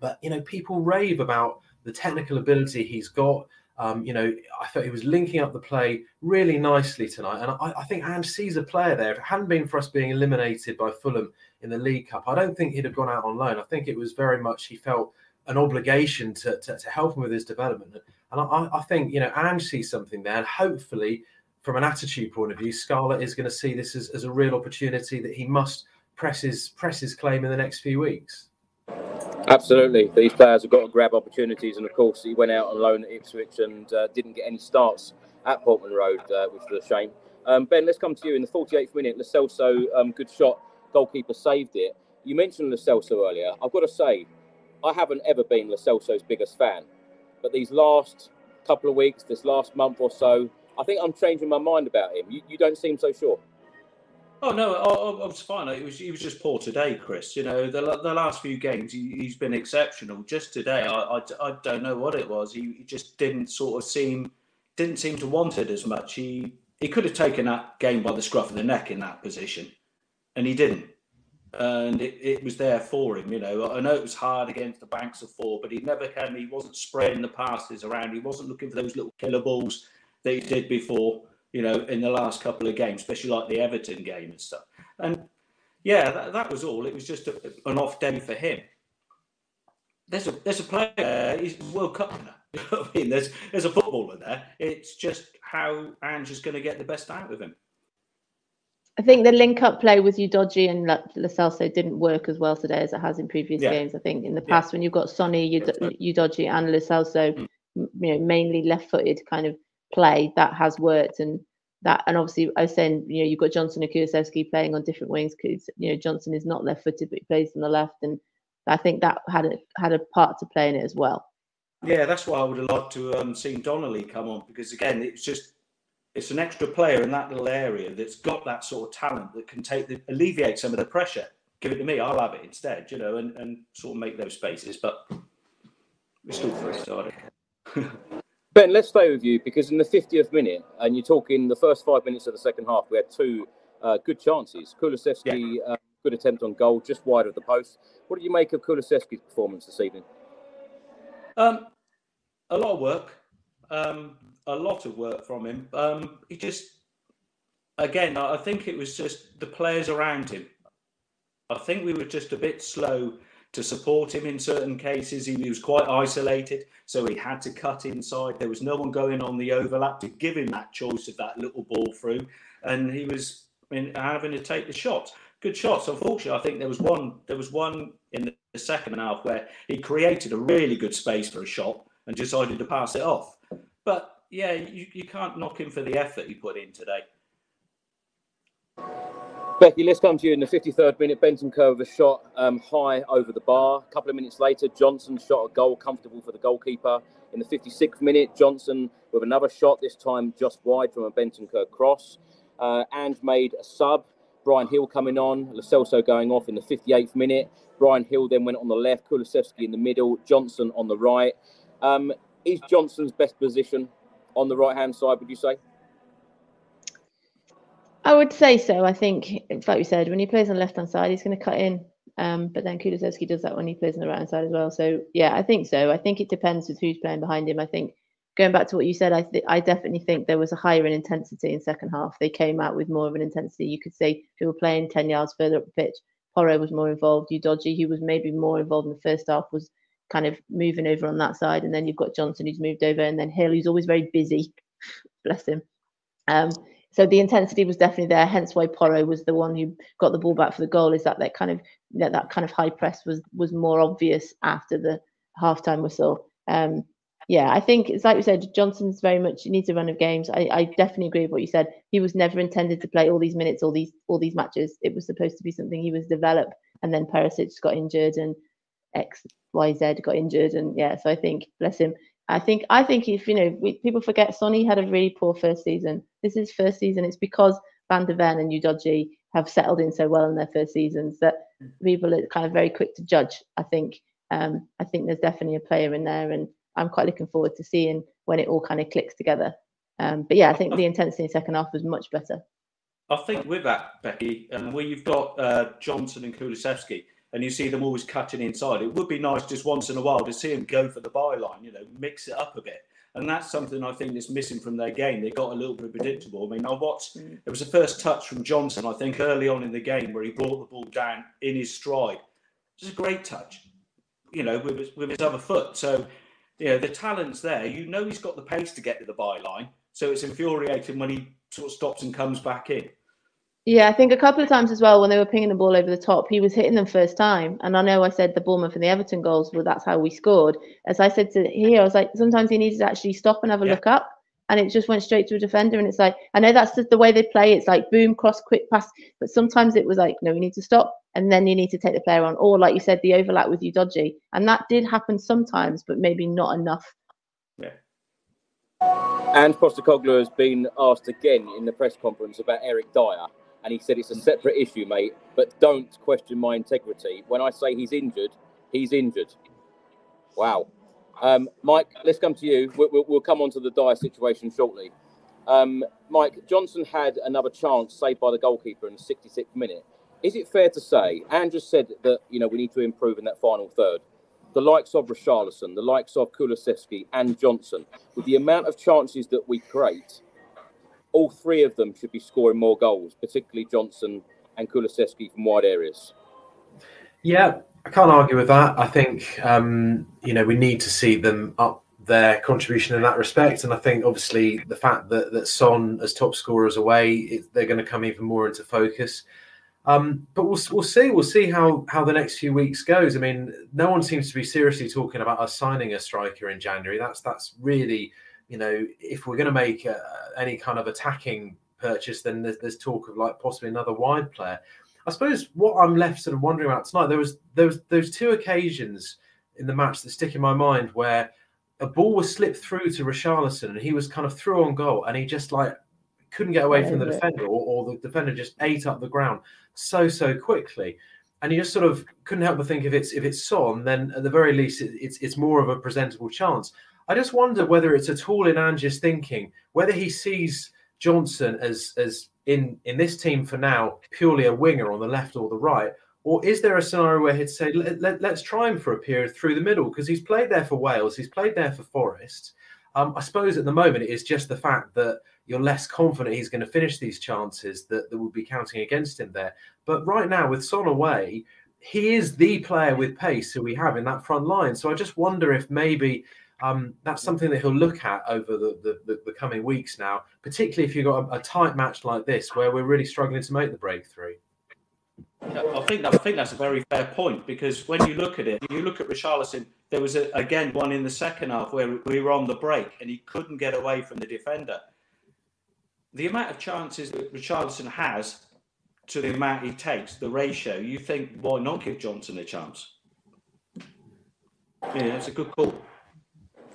But you know, people rave about the technical ability he's got. Um, you know, I thought he was linking up the play really nicely tonight, and I, I think Ange sees a player there. If it hadn't been for us being eliminated by Fulham in the League Cup, I don't think he'd have gone out on loan. I think it was very much he felt an obligation to, to, to help him with his development. And I, I, think, you know, Ange sees something there. And hopefully, from an attitude point of view, Scarlett is going to see this as, as a real opportunity that he must press his press his claim in the next few weeks. Absolutely, these players have got to grab opportunities, and of course, he went out on loan at Ipswich and uh, didn't get any starts at Portman Road, uh, which was a shame. Um, ben, let's come to you in the 48th minute. Lo Celso, um, good shot, goalkeeper saved it. You mentioned Lo Celso earlier. I've got to say, I haven't ever been Lo Celso's biggest fan, but these last couple of weeks, this last month or so, I think I'm changing my mind about him. You, you don't seem so sure. Oh no, I, I was fine. It was he was just poor today, Chris. You know, the the last few games he, has been exceptional. Just today, I, I, I don't know what it was. He, he just didn't sort of seem didn't seem to want it as much. He he could have taken that game by the scruff of the neck in that position, and he didn't. And it, it was there for him, you know. I know it was hard against the banks of four, but he never came. He wasn't spreading the passes around. He wasn't looking for those little killer balls that he did before you know, in the last couple of games, especially like the Everton game and stuff. And yeah, that, that was all. It was just a, an off day for him. There's a there's a player. He's World Cup winner. [LAUGHS] You know I mean, there's there's a footballer there. It's just how Ange is going to get the best out of him. I think the link up play with Udogie and Lo Celso didn't work as well today as it has in previous yeah. games. I think in the past yeah. when you've got Sonny, Udogie, and Celso, mm. you know, mainly left footed kind of play that has worked and that and obviously I was saying you know you've got Johnson and Kulusevski playing on different wings because you know Johnson is not left footed but he plays on the left and I think that had a had a part to play in it as well. Yeah, that's why I would have liked to um, seen Donley come on because again it's just it's an extra player in that little area that's got that sort of talent that can take the, alleviate some of the pressure. Give it to me, I'll have it instead, you know, and, and sort of make those spaces. But we're still first started. [LAUGHS] Ben, let's stay with you because in the 50th minute, and you're talking the first five minutes of the second half, we had two uh, good chances. Kulusevski, yeah. uh, good attempt on goal, just wide of the post. What did you make of Kulusevski's performance this evening? Um, a lot of work, um, a lot of work from him. Um, he just, again, I think it was just the players around him. I think we were just a bit slow to support him in certain cases. He, was quite isolated, so he had to cut inside. There was no one going on the overlap to give him that choice of that little ball through, and he was having to take the shots. Good shots. Unfortunately, I think there was one. There was one in the second half where he created a really good space for a shot and decided to pass it off. But yeah, you, you can't knock him for the effort he put in today. Becky, let's come to you in the 53rd minute. Bentancur with a shot um, high over the bar. A couple of minutes later, Johnson shot a goal comfortable for the goalkeeper. In the 56th minute, Johnson with another shot, this time just wide from a Bentancur cross. Uh, and made a sub. Bryan Gil coming on, Lo Celso going off in the 58th minute. Bryan Gil then went on the left, Kulusevski in the middle, Johnson on the right. Um, is Johnson's best position on the right hand side, would you say? I would say so. I think, like we said, when he plays on the left hand side, he's going to cut in. Um, but then Kulusevski does that when he plays on the right hand side as well. So yeah, I think so. I think it depends with who's playing behind him. I think going back to what you said, I th- I definitely think there was a higher in intensity in second half. They came out with more of an intensity. You could say who were playing ten yards further up the pitch. Porro was more involved. Udogie, who was maybe more involved in the first half, was kind of moving over on that side. And then you've got Johnson who's moved over, and then Gil, who's always very busy. [LAUGHS] Bless him. Um, so the intensity was definitely there. Hence why Porro was the one who got the ball back for the goal. Is that that kind of that, that kind of high press was was more obvious after the halftime whistle. Um, yeah, I think it's like we said, Johnson's very much needs a run of games. I, I definitely agree with what you said. He was never intended to play all these minutes, all these all these matches. It was supposed to be something he was developed, and then Perisic got injured and X Y Z got injured, and yeah, so I think bless him. I think I think if you know we, people forget Sonny had a really poor first season. This is first season. It's because Van der Ven and Udogie have settled in so well in their first seasons that people are kind of very quick to judge. I think um, I think there's definitely a player in there, and I'm quite looking forward to seeing when it all kind of clicks together. Um, but yeah, I think the intensity in the second half was much better. I think with that, Becky, um, where you've got uh, Johnson and Kulusevski, and you see them always cutting inside. It would be nice just once in a while to see them go for the byline, you know, mix it up a bit. And that's something I think that's missing from their game. They got a little bit predictable. I mean, I watched, mm. it was the first touch from Johnson, I think, early on in the game where he brought the ball down in his stride. It's a great touch, you know, with his, with his other foot. So, you know, the talent's there. You know, he's got the pace to get to the byline. So it's infuriating when he sort of stops and comes back in. Yeah, I think a couple of times as well when they were pinging the ball over the top, he was hitting them first time. And I know I said the Bournemouth and the Everton goals, well, that's how we scored. As I said to here, I was like, sometimes he needs to actually stop and have a yeah. look up. And it just went straight to a defender. And it's like, I know that's just the way they play. It's like boom, cross, quick pass. But sometimes it was like, no, we need to stop. And then you need to take the player on. Or like you said, the overlap with Udogie. And that did happen sometimes, but maybe not enough. Yeah. And Postecoglou has been asked again in the press conference about Eric Dier and he said it's a separate issue, mate. But don't question my integrity. When I say he's injured, he's injured. Wow. Um, Mike, let's come to you. We'll, we'll, come on to the Dier situation shortly. Um, Mike, Johnson had another chance saved by the goalkeeper in the 66th minute. Is it fair to say, Andrew said that, you know, we need to improve in that final third. The likes of Richarlison, the likes of Kulusevski and Johnson, with the amount of chances that we create, all three of them should be scoring more goals, particularly Johnson and Kulusevski from wide areas. Yeah, I can't argue with that. I think um, you know we need to see them up their contribution in that respect, and I think obviously the fact that that Son as top scorers away, it, they're going to come even more into focus. Um, but we'll we'll see. We'll see how how the next few weeks goes. I mean, no one seems to be seriously talking about us signing a striker in January. That's that's really you know if we're going to make a, any kind of attacking purchase, then there's, there's talk of like possibly another wide player. I suppose what I'm left sort of wondering about tonight, there was there was those two occasions in the match that stick in my mind where a ball was slipped through to Richarlison and he was kind of through on goal and he just like couldn't get away from the defender or, or the defender just ate up the ground so so quickly and you just sort of couldn't help but think if it's if it's Son, then at the very least it, it's it's more of a presentable chance. I just wonder whether it's at all in Ange's thinking whether he sees Johnson as as in in this team for now purely a winger on the left or the right, or is there a scenario where he'd say let, let, us try him for a period through the middle because he's played there for Wales, he's played there for Forest. Um, I suppose at the moment it is just the fact that you're less confident he's going to finish these chances that, that would be counting against him there. But right now, with Son away, he is the player with pace who we have in that front line. So I just wonder if maybe um, that's something that he'll look at over the, the, the, the coming weeks now, particularly if you've got a, a, tight match like this where we're really struggling to make the breakthrough. I think that, I think that's a very fair point because when you look at it, you look at Richarlison. There was a, again one in the second half where we were on the break and he couldn't get away from the defender. The amount of chances that Richarlison has to the amount he takes, the ratio, you think why not give Johnson a chance? Yeah, it's a good call.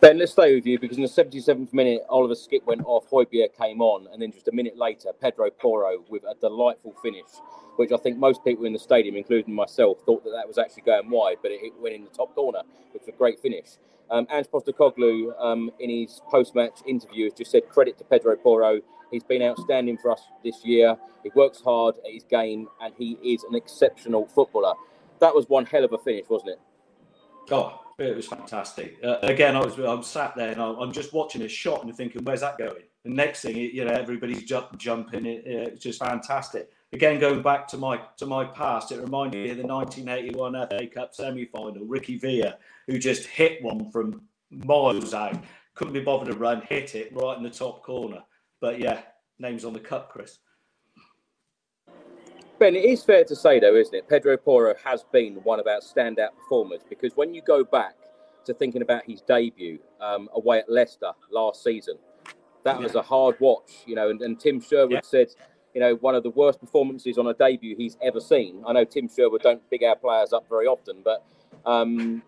Ben, let's stay with you because in the 77th minute, Oliver Skipp went off, Højbjerg came on, and then just a minute later, Pedro Porro with a delightful finish, which I think most people in the stadium, including myself, thought that that was actually going wide, but it went in the top corner, which was a great finish. Um, Ange Postecoglou, um, in his post-match interview, has just said credit to Pedro Porro. He's been outstanding for us this year. He works hard at his game, and he is an exceptional footballer. That was one hell of a finish, wasn't it? Oh, it was fantastic. Uh, again, I was I'm sat there and I'm just watching a shot and thinking, where's that going? The next thing, you know, everybody's jump, jumping. It, it's just fantastic. Again, going back to my to my past, it reminded me of the 1981 FA Cup semi-final. Ricky Villa, who just hit one from miles out, couldn't be bothered to run, hit it right in the top corner. But yeah, names on the cup, Chris. Ben, it is fair to say, though, isn't it? Pedro Porro has been one of our standout performers because when you go back to thinking about his debut um, away at Leicester last season, that yeah. was a hard watch, you know. And, and Tim Sherwood yeah. said, you know, one of the worst performances on a debut he's ever seen. I know Tim Sherwood don't big our players up very often, but um,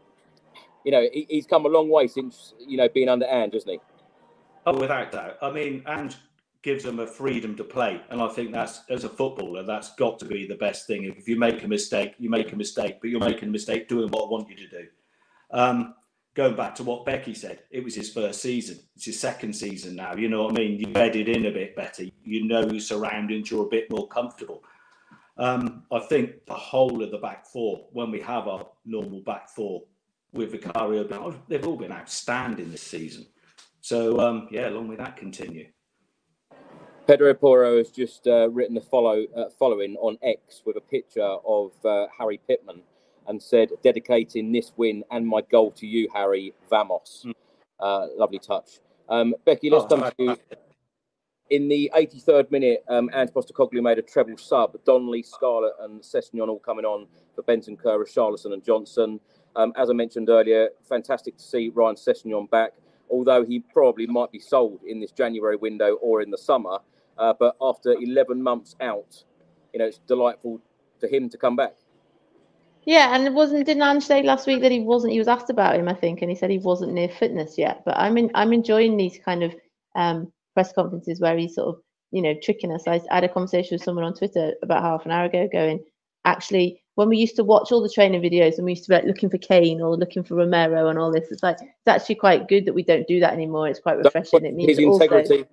you know, he, he's come a long way since you know being under Ange, hasn't he? Oh, without doubt. I mean, Ange gives them a freedom to play. And I think that's, as a footballer, that's got to be the best thing. If you make a mistake, you make a mistake, but you're making a mistake doing what I want you to do. Um, going back to what Becky said, it was his first season. It's his second season now. You know what I mean? You bedded in a bit better. You know your surroundings. You're a bit more comfortable. Um, I think the whole of the back four, when we have our normal back four with Vicario, they've all been outstanding this season. So um, yeah, along with that, continue. Pedro Porro has just uh, written the follow uh, following on X with a picture of uh, Harry Pitman and said, dedicating this win and my goal to you, Harry. Vamos. Mm. lovely touch. Um, Becky, let's oh, come to you. In the 83rd minute, um, Ange Postecoglou made a treble sub. Donley, Scarlett, and Sessegnon all coming on for Bentancur, Richarlison, and Johnson. Um, as I mentioned earlier, fantastic to see Ryan Sessegnon back, although he probably might be sold in this January window or in the summer. Uh, but after 11 months out, you know, it's delightful for him to come back. Yeah, and it wasn't didn't Ange say last week that he wasn't? He was asked about him, I think, and he said he wasn't near fitness yet. But I'm in, I'm enjoying these kind of um, press conferences where he sort of you know, tricking us. I, I had a conversation with someone on Twitter about half an hour ago, going, actually, when we used to watch all the training videos and we used to be like looking for Kane or looking for Romero and all this, it's like it's actually quite good that we don't do that anymore. It's quite refreshing. It means also,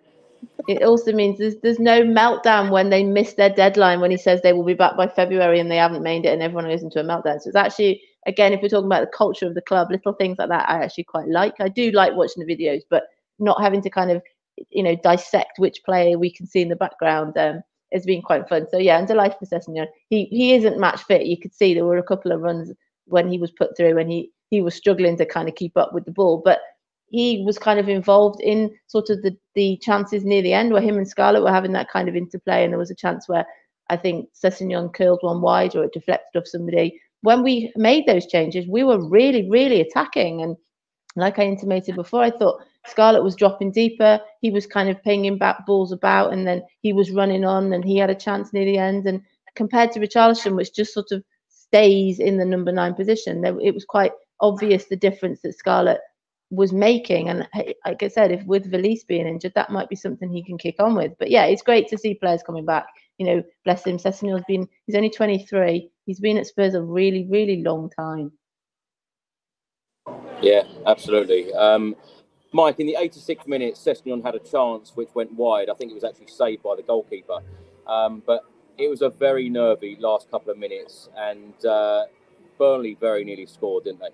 it also means there's there's no meltdown when they miss their deadline when he says they will be back by February and they haven't made it and everyone goes into a meltdown. So it's actually again, if we're talking about the culture of the club, little things like that, I actually quite like. I do like watching the videos, but not having to kind of you know dissect which player we can see in the background um, has been quite fun. So yeah, I'm delighted for Sessegnon. He he isn't match fit. You could see there were a couple of runs when he was put through and he he was struggling to kind of keep up with the ball, but he was kind of involved in sort of the the chances near the end where him and Scarlett were having that kind of interplay, and there was a chance where I think Sessegnon curled one wide or it deflected off somebody. When we made those changes, we were really, really attacking. And like I intimated before, I thought Scarlett was dropping deeper. He was kind of pinging back balls about, and then he was running on, and he had a chance near the end. And compared to Richarlison, which just sort of stays in the number nine position, it was quite obvious the difference that Scarlett was making. And like I said, if with Veliz being injured, that might be something he can kick on with. But yeah, it's great to see players coming back. You know, bless him. Sessegnon's been, he's only 23. He's been at Spurs a really, really long time. Yeah, absolutely. Um, Mike, in the 86th minute, Sessegnon had a chance which went wide. I think it was actually saved by the goalkeeper. Um, but it was a very nervy last couple of minutes, and uh, Burnley very nearly scored, didn't they?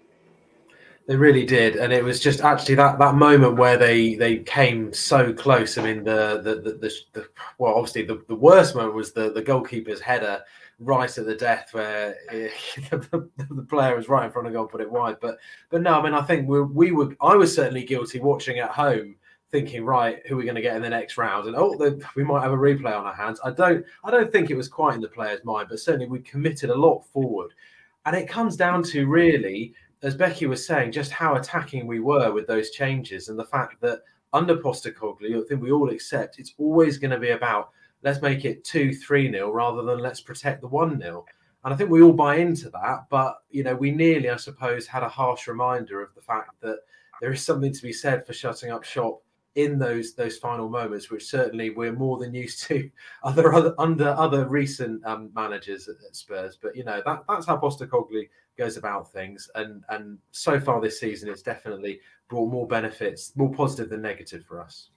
They really did, and it was just actually that, that moment where they, they came so close. I mean, the the the, the, the well, obviously the, the worst moment was the, the goalkeeper's header right at the death, where [LAUGHS] it, the, the, player was right in front of goal, put it wide. But but no, I mean, I think we we were I was certainly guilty watching at home, thinking right, who are we going to get in the next round, and oh, the, we might have a replay on our hands. I don't I don't think it was quite in the player's mind, but certainly we committed a lot forward, and it comes down to really as Becky was saying, just how attacking we were with those changes and the fact that under Postecoglou, I think we all accept it's always going to be about let's make it 2 3 nil rather than let's protect the 1 nil. And I think we all buy into that. But, you know, we nearly, I suppose, had a harsh reminder of the fact that there is something to be said for shutting up shop in those those final moments, which certainly we're more than used to [LAUGHS] other, other under other recent um, managers at, at, Spurs. But you know that that's how Postecoglou goes about things, and and so far this season, it's definitely brought more benefits, more positive than negative for us.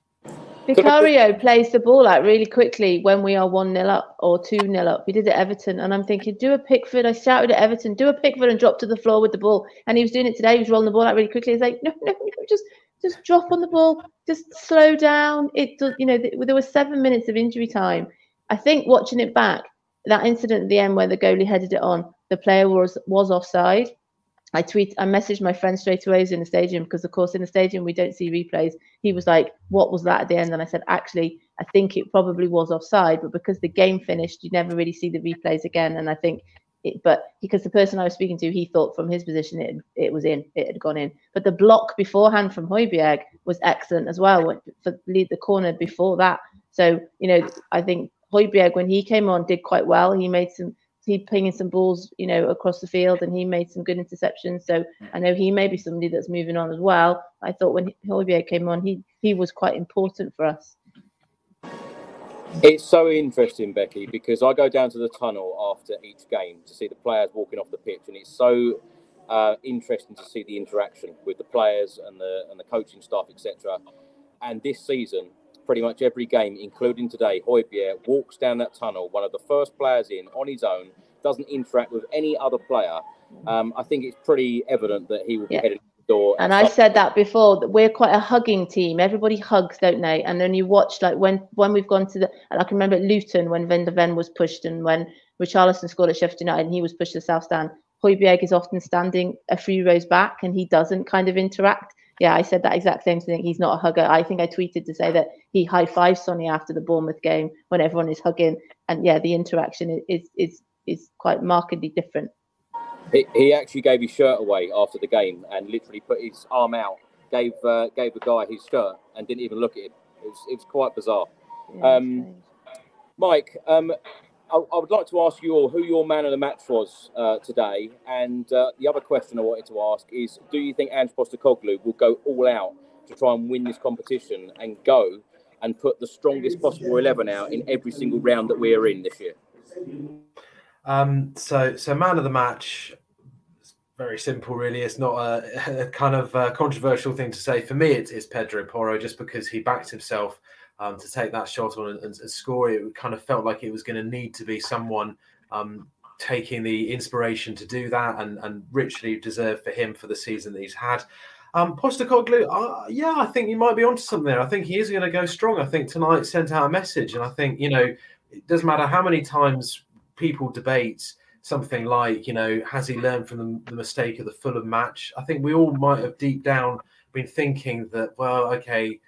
Vicario plays the ball out really quickly when we are 1 0 up or 2 0 up. He did it at Everton, and I'm thinking, do a Pickford. I shouted at Everton, do a Pickford and drop to the floor with the ball. And he was doing it today. He was rolling the ball out really quickly. He's like, no, no, no, just just drop on the ball, just slow down. It does, you know, there was seven minutes of injury time. I think watching it back, that incident at the end where the goalie headed it on, the player was was offside. I tweet, I messaged my friend straight away who's in the stadium because, of course, in the stadium we don't see replays. He was like, "What was that at the end?" And I said, "Actually, I think it probably was offside, but because the game finished, you never really see the replays again." And I think it, but because the person I was speaking to, he thought from his position it it was in, it had gone in. But the block beforehand from Højbjerg was excellent as well for lead the corner before that. So you know, I think Højbjerg when he came on did quite well. He made some he pinging some balls, you know, across the field, and he made some good interceptions. So I know he may be somebody that's moving on as well. I thought when Højbjerg came on, he he was quite important for us. It's so interesting, Becky, because I go down to the tunnel after each game to see the players walking off the pitch, and it's so uh, interesting to see the interaction with the players and the and the coaching staff, etc. And this season, pretty much every game, including today, Højbjerg walks down that tunnel, one of the first players in on his own, doesn't interact with any other player. Um, I think it's pretty evident that he will be yeah. heading door. And I said that before that we're quite a hugging team. Everybody hugs, don't they? And then you watch like when when we've gone to the and I can remember at Luton when Van der Ven was pushed and when Richarlison scored at Sheffield United and he was pushed to the south stand. Højbjerg is often standing a few rows back and he doesn't kind of interact. Yeah, I said that exact same thing. He's not a hugger. I think I tweeted to say that he high fives Sonny after the Bournemouth game when everyone is hugging. And yeah, the interaction is is is quite markedly different. He, he actually gave his shirt away after the game and literally put his arm out, gave uh, gave the guy his shirt and didn't even look at him. It was, it was quite bizarre. Yeah, um, Mike, um, I, I, would like to ask you all who your man of the match was uh, today. And uh, the other question I wanted to ask is do you think Ange Postecoglou will go all out to try and win this competition and go and put the strongest possible 11 out in every single round that we're in this year? Um, so, so man of the match, very simple, really. It's not a, [LAUGHS] a kind of a controversial thing to say. For me, it's, it's Pedro Porro, just because he backed himself um, to take that shot on and, and, score. It kind of felt like it was going to need to be someone um, taking the inspiration to do that, and, and richly deserved for him for the season that he's had. Um, Postecoglou, uh, yeah, I think you might be onto something there. I think he is going to go strong. I think tonight sent out a message, and I think you know it doesn't matter how many times people debate something like, you know, has he learned from the, the, mistake of the Fulham match? I think we all might have deep down been thinking that, well, okay,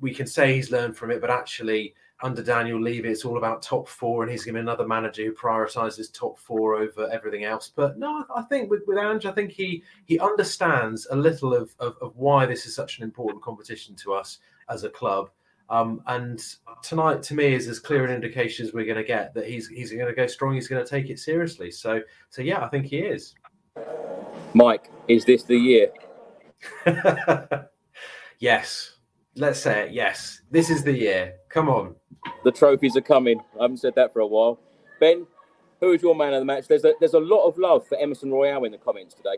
we can say he's learned from it, but actually, under Daniel Levy, it's all about top four, and he's going to be another manager who prioritises top four over everything else. But no, I think with, with Ange, I think he he understands a little of, of, of why this is such an important competition to us as a club. Um, and tonight, to me, is as clear an indication as we're going to get that he's he's going to go strong. He's going to take it seriously. So, so yeah, I think he is. Mike, is this the year? [LAUGHS] yes, let's say it. Yes, this is the year. Come on. The trophies are coming. I haven't said that for a while. Ben, who is your man of the match? There's a there's a lot of love for Emerson Royal in the comments today.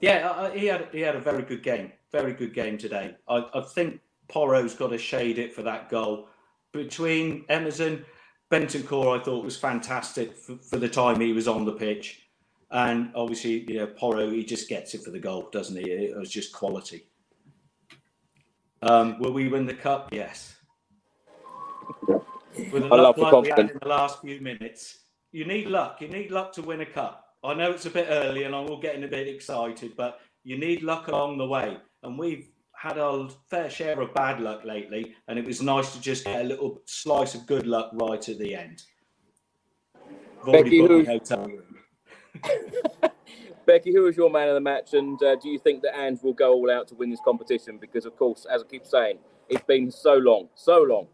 Yeah, uh, he had he had a very good game. Very good game today. I, I think Porro's got to shade it for that goal. Between Emerson, Bentancur, I thought was fantastic for, for, the time he was on the pitch. And obviously, you know, Porro, he just gets it for the goal, doesn't he? It was just quality. Um, will we win the cup? Yes. With the I luck like we had in the last few minutes. You need luck. You need luck to win a cup. I know it's a bit early and I'm all getting a bit excited, but you need luck along the way. And we've had our fair share of bad luck lately, and it was nice to just get a little slice of good luck right at the end. Becky, who... [LAUGHS] Becky, who was your man of the match, and uh, do you think that Ange will go all out to win this competition? Because, of course, as I keep saying, it's been so long, so long.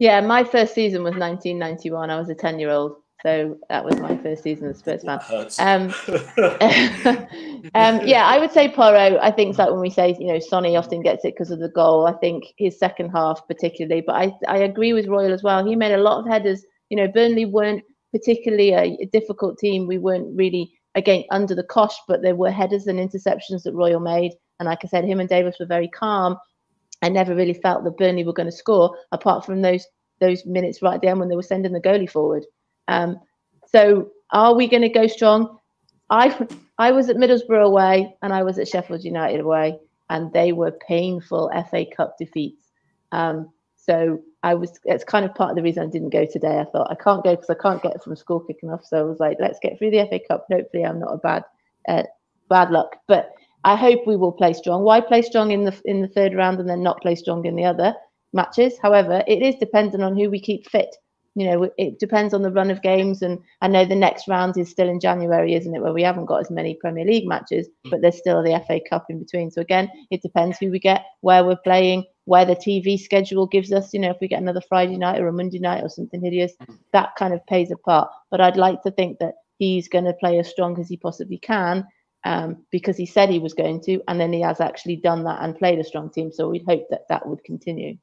Yeah, my first season was 1991. I was a 10 year old. So that was my first season as Spurs fan. Um, [LAUGHS] um, yeah, I would say Porro. I think it's like when we say, you know, Sonny often gets it because of the goal. I think his second half particularly, but I, I agree with Royal as well. He made a lot of headers. You know, Burnley weren't particularly a, a difficult team. We weren't really again under the cosh, but there were headers and interceptions that Royal made. And like I said, him and Davies were very calm. I never really felt that Burnley were going to score, apart from those those minutes right there when they were sending the goalie forward. Um, so are we going to go strong? I I was at Middlesbrough away and I was at Sheffield United away, and they were painful FA Cup defeats. Um, so I was. It's kind of part of the reason I didn't go today. I thought I can't go because I can't get from school kicking off. So I was like, let's get through the FA Cup. Hopefully, I'm not a bad uh, bad luck. But I hope we will play strong. Why play strong in the in the third round and then not play strong in the other matches? However, it is dependent on who we keep fit you know, it depends on the run of games. And I know the next round is still in January, isn't it? Where we haven't got as many Premier League matches, but there's still the FA Cup in between. So again, it depends who we get, where we're playing, where the TV schedule gives us. You know, if we get another Friday night or a Monday night or something hideous, mm. that kind of plays a part. But I'd like to think that he's going to play as strong as he possibly can. Um, because he said he was going to, and then he has actually done that and played a strong team. So we'd hope that that would continue.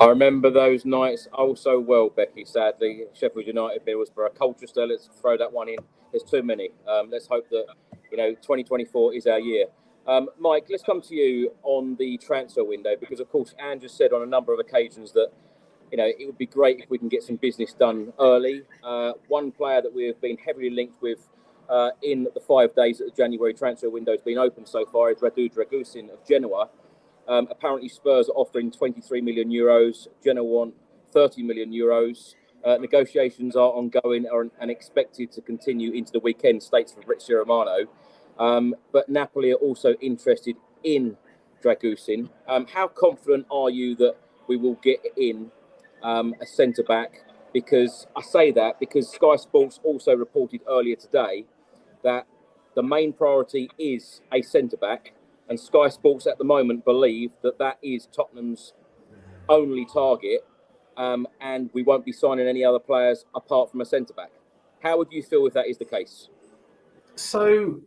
I remember those nights oh so well, Becky. Sadly, Sheffield United, Middlesbrough, Colchester. Let's throw that one in. There's too many. Um, let's hope that you know 2024 is our year. Um, Mike, let's come to you on the transfer window because, of course, Andrew said on a number of occasions that you know it would be great if we can get some business done early. Uh, one player that we have been heavily linked with uh, in the five days that the January transfer window has been open so far is Radu Dragusin of Genoa. Um, apparently, Spurs are offering 23 million euros. Genoa want 30 million euros. Uh, negotiations are ongoing and expected to continue into the weekend, states Fabrizio Romano. Um, but Napoli are also interested in Dragusin. Um, how confident are you that we will get in um, a centre back? Because I say that because Sky Sports also reported earlier today that the main priority is a centre back and Sky Sports at the moment believe that that is Tottenham's only target, um, and we won't be signing any other players apart from a centre back. How would you feel if that is the case? So,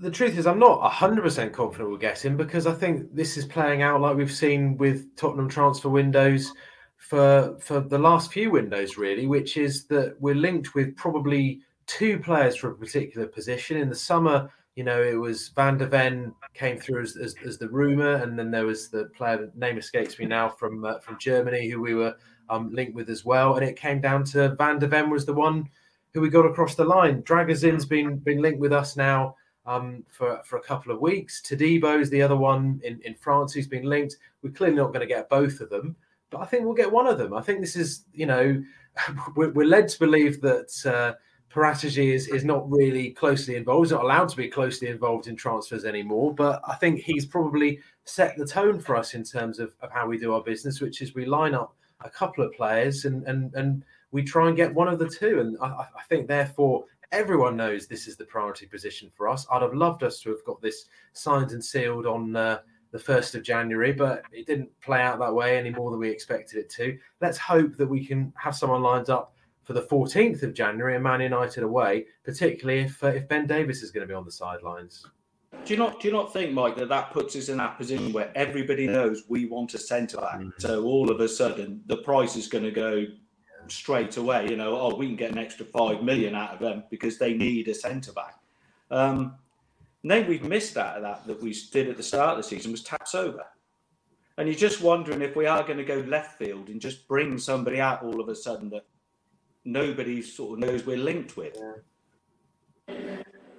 the truth is, I'm not 100% confident we'll get him because I think this is playing out like we've seen with Tottenham transfer windows for for the last few windows, really, which is that we're linked with probably two players for a particular position. In the summer, you know, it was Van der Ven came through as, as, as the rumor, and then there was the player name escapes me now from uh, from Germany who we were um, linked with as well, and it came down to Van der Ven was the one who we got across the line. Dragusin's been been linked with us now um, for for a couple of weeks. Todibo is the other one in in France who's been linked. We're clearly not going to get both of them, but I think we'll get one of them. I think this is you know [LAUGHS] we're, we're led to believe that. Uh, Paratici is, is not really closely involved. He's not allowed to be closely involved in transfers anymore. But I think he's probably set the tone for us in terms of, of how we do our business, which is we line up a couple of players and and and we try and get one of the two. And I, I think therefore everyone knows this is the priority position for us. I'd have loved us to have got this signed and sealed on uh, the 1st of January, but it didn't play out that way any more than we expected it to. Let's hope that we can have someone lined up for the 14th of January and Man United away, particularly if uh, if Ben Davies is going to be on the sidelines. Do you not do you not think, Mike, that that puts us in that position where everybody knows we want a centre back? Mm-hmm. So all of a sudden the price is going to go straight away. You know, oh, we can get an extra five million out of them because they need a centre back. Um, name we've missed out of that that we did at the start of the season was Tapsoba, And you're just wondering if we are going to go left field and just bring somebody out all of a sudden that nobody sort of knows we're linked with.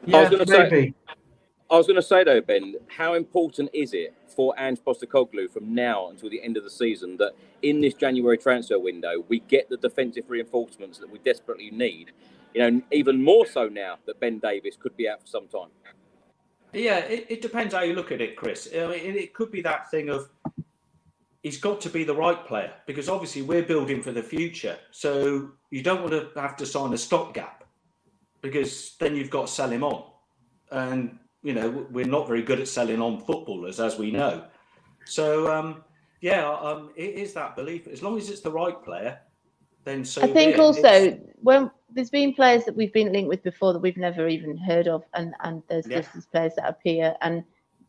Yeah, I was going to say. I was going to say though, Ben, how important is it for Ange Postecoglou from now until the end of the season that in this January transfer window we get the defensive reinforcements that we desperately need? You know, even more so now that Ben Davies could be out for some time. Yeah, it, it depends how you look at it, Chris. I mean, it, could be that thing of he's got to be the right player because obviously we're building for the future. So you don't want to have to sign a stopgap because then you've got to sell him on. And, you know, we're not very good at selling on footballers, as we know. So, um, yeah, um, it is that belief. As long as it's the right player, then so. I think also it's... when there's been players that we've been linked with before that we've never even heard of, and and there's yeah. these players that appear, and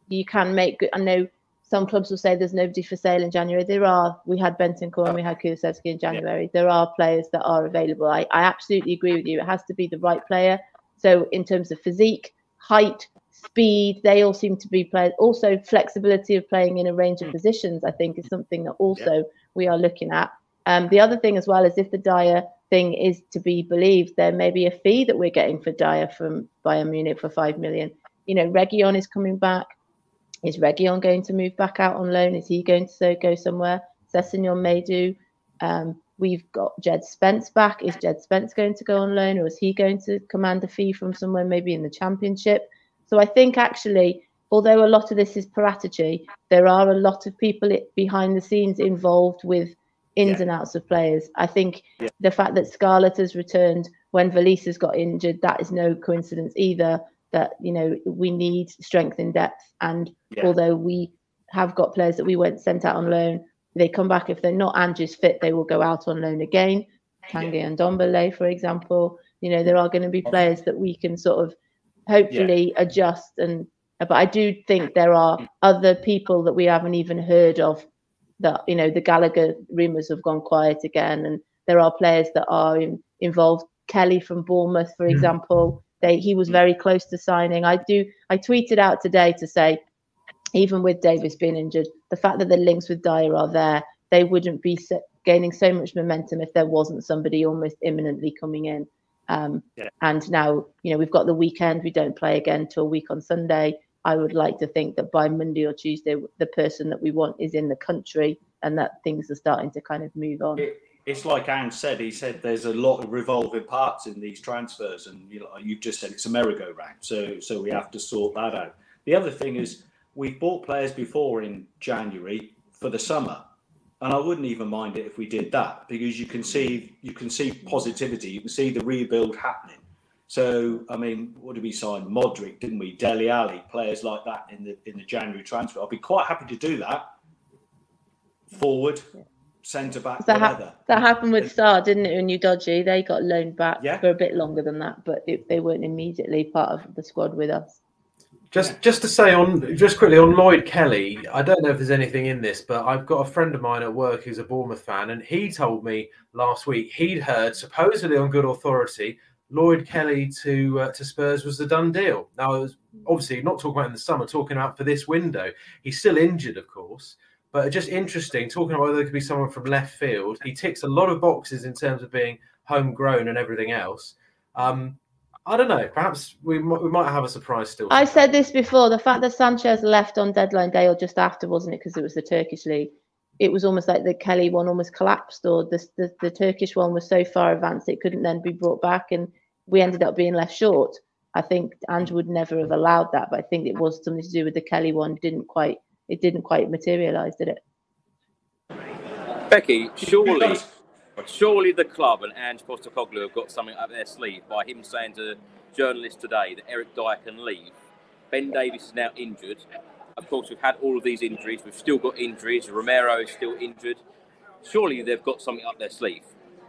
you can make. Good, I know some clubs will say there's nobody for sale in January. There are. We had Bentancur and we had Kulusevski in January. Yeah. There are players that are available. I, I absolutely agree with you. It has to be the right player. So in terms of physique, height, speed, they all seem to be players. Also, flexibility of playing in a range of positions, I think, is something that also yeah. we are looking at. Um, the other thing as well is if the Dier thing is to be believed, there may be a fee that we're getting for Dier from Bayern Munich for five million. You know, Reguilón is coming back. Is Reguilón going to move back out on loan? Is he going to go somewhere? Sessegnon may do. Um, we've got Jed Spence back. Is Jed Spence going to go on loan or is he going to command a fee from somewhere, maybe in the championship? So I think actually, although a lot of this is Paratici, there are a lot of people behind the scenes involved with ins yeah. and outs of players. I think yeah. the fact that Scarlett has returned when Velisa's got injured, that is no coincidence either that you know we need strength in depth. And yeah. although we have got players that we went sent out on loan, they come back if they're not Andrew's fit, they will go out on loan again. Tanguy yeah. Ndombele, for example. You know, there are going to be players that we can sort of hopefully yeah. adjust and but I do think there are other people that we haven't even heard of that you know the Gallagher rumors have gone quiet again and there are players that are in, involved Kelly from Bournemouth for mm. example they, he was very close to signing. I do. I tweeted out today to say, even with Davies being injured, the fact that the links with Dier are there, they wouldn't be gaining so much momentum if there wasn't somebody almost imminently coming in. Um, yeah. And now, you know, we've got the weekend. We don't play again till a week on Sunday. I would like to think that by Monday or Tuesday, the person that we want is in the country and that things are starting to kind of move on. It, it's like Anne said. He said there's a lot of revolving parts in these transfers, and you know, you've just said it's a merry-go-round. So, so we have to sort that out. The other thing is we bought players before in January for the summer, and I wouldn't even mind it if we did that because you can see you can see positivity. You can see the rebuild happening. So, I mean, what did we sign? Modric, didn't we? Dele Alli, players like that in the in the January transfer. I'd be quite happy to do that. Forward, centre back, that, ha- that happened with Star, didn't it? When Udogie, they got loaned back yeah. for a bit longer than that, but it, they weren't immediately part of the squad with us. Just just to say on just quickly on Lloyd Kelly, I don't know if there's anything in this, but I've got a friend of mine at work who's a Bournemouth fan, and he told me last week he'd heard supposedly on good authority Lloyd Kelly to uh, to Spurs was the done deal. Now, I was obviously not talking about in the summer, talking about for this window. He's still injured, of course, but just interesting talking about whether there could be someone from left field. He ticks a lot of boxes in terms of being homegrown and everything else. Um, I don't know. Perhaps we might, we might have a surprise still. I said this before. The fact that Sanchez left on deadline day or just after, wasn't it? Because it was the Turkish league. It was almost like the Kelly one almost collapsed, or the, the the Turkish one was so far advanced it couldn't then be brought back, and we ended up being left short. I think Andrew would never have allowed that, but I think it was something to do with the Kelly one. Didn't quite it didn't quite materialise, did it? Becky, surely, surely the club and Ange Postecoglou have got something up their sleeve by him saying to journalists today that Eric Dier can leave. Ben Davies is now injured. Of course, we've had all of these injuries. We've still got injuries. Romero is still injured. Surely they've got something up their sleeve.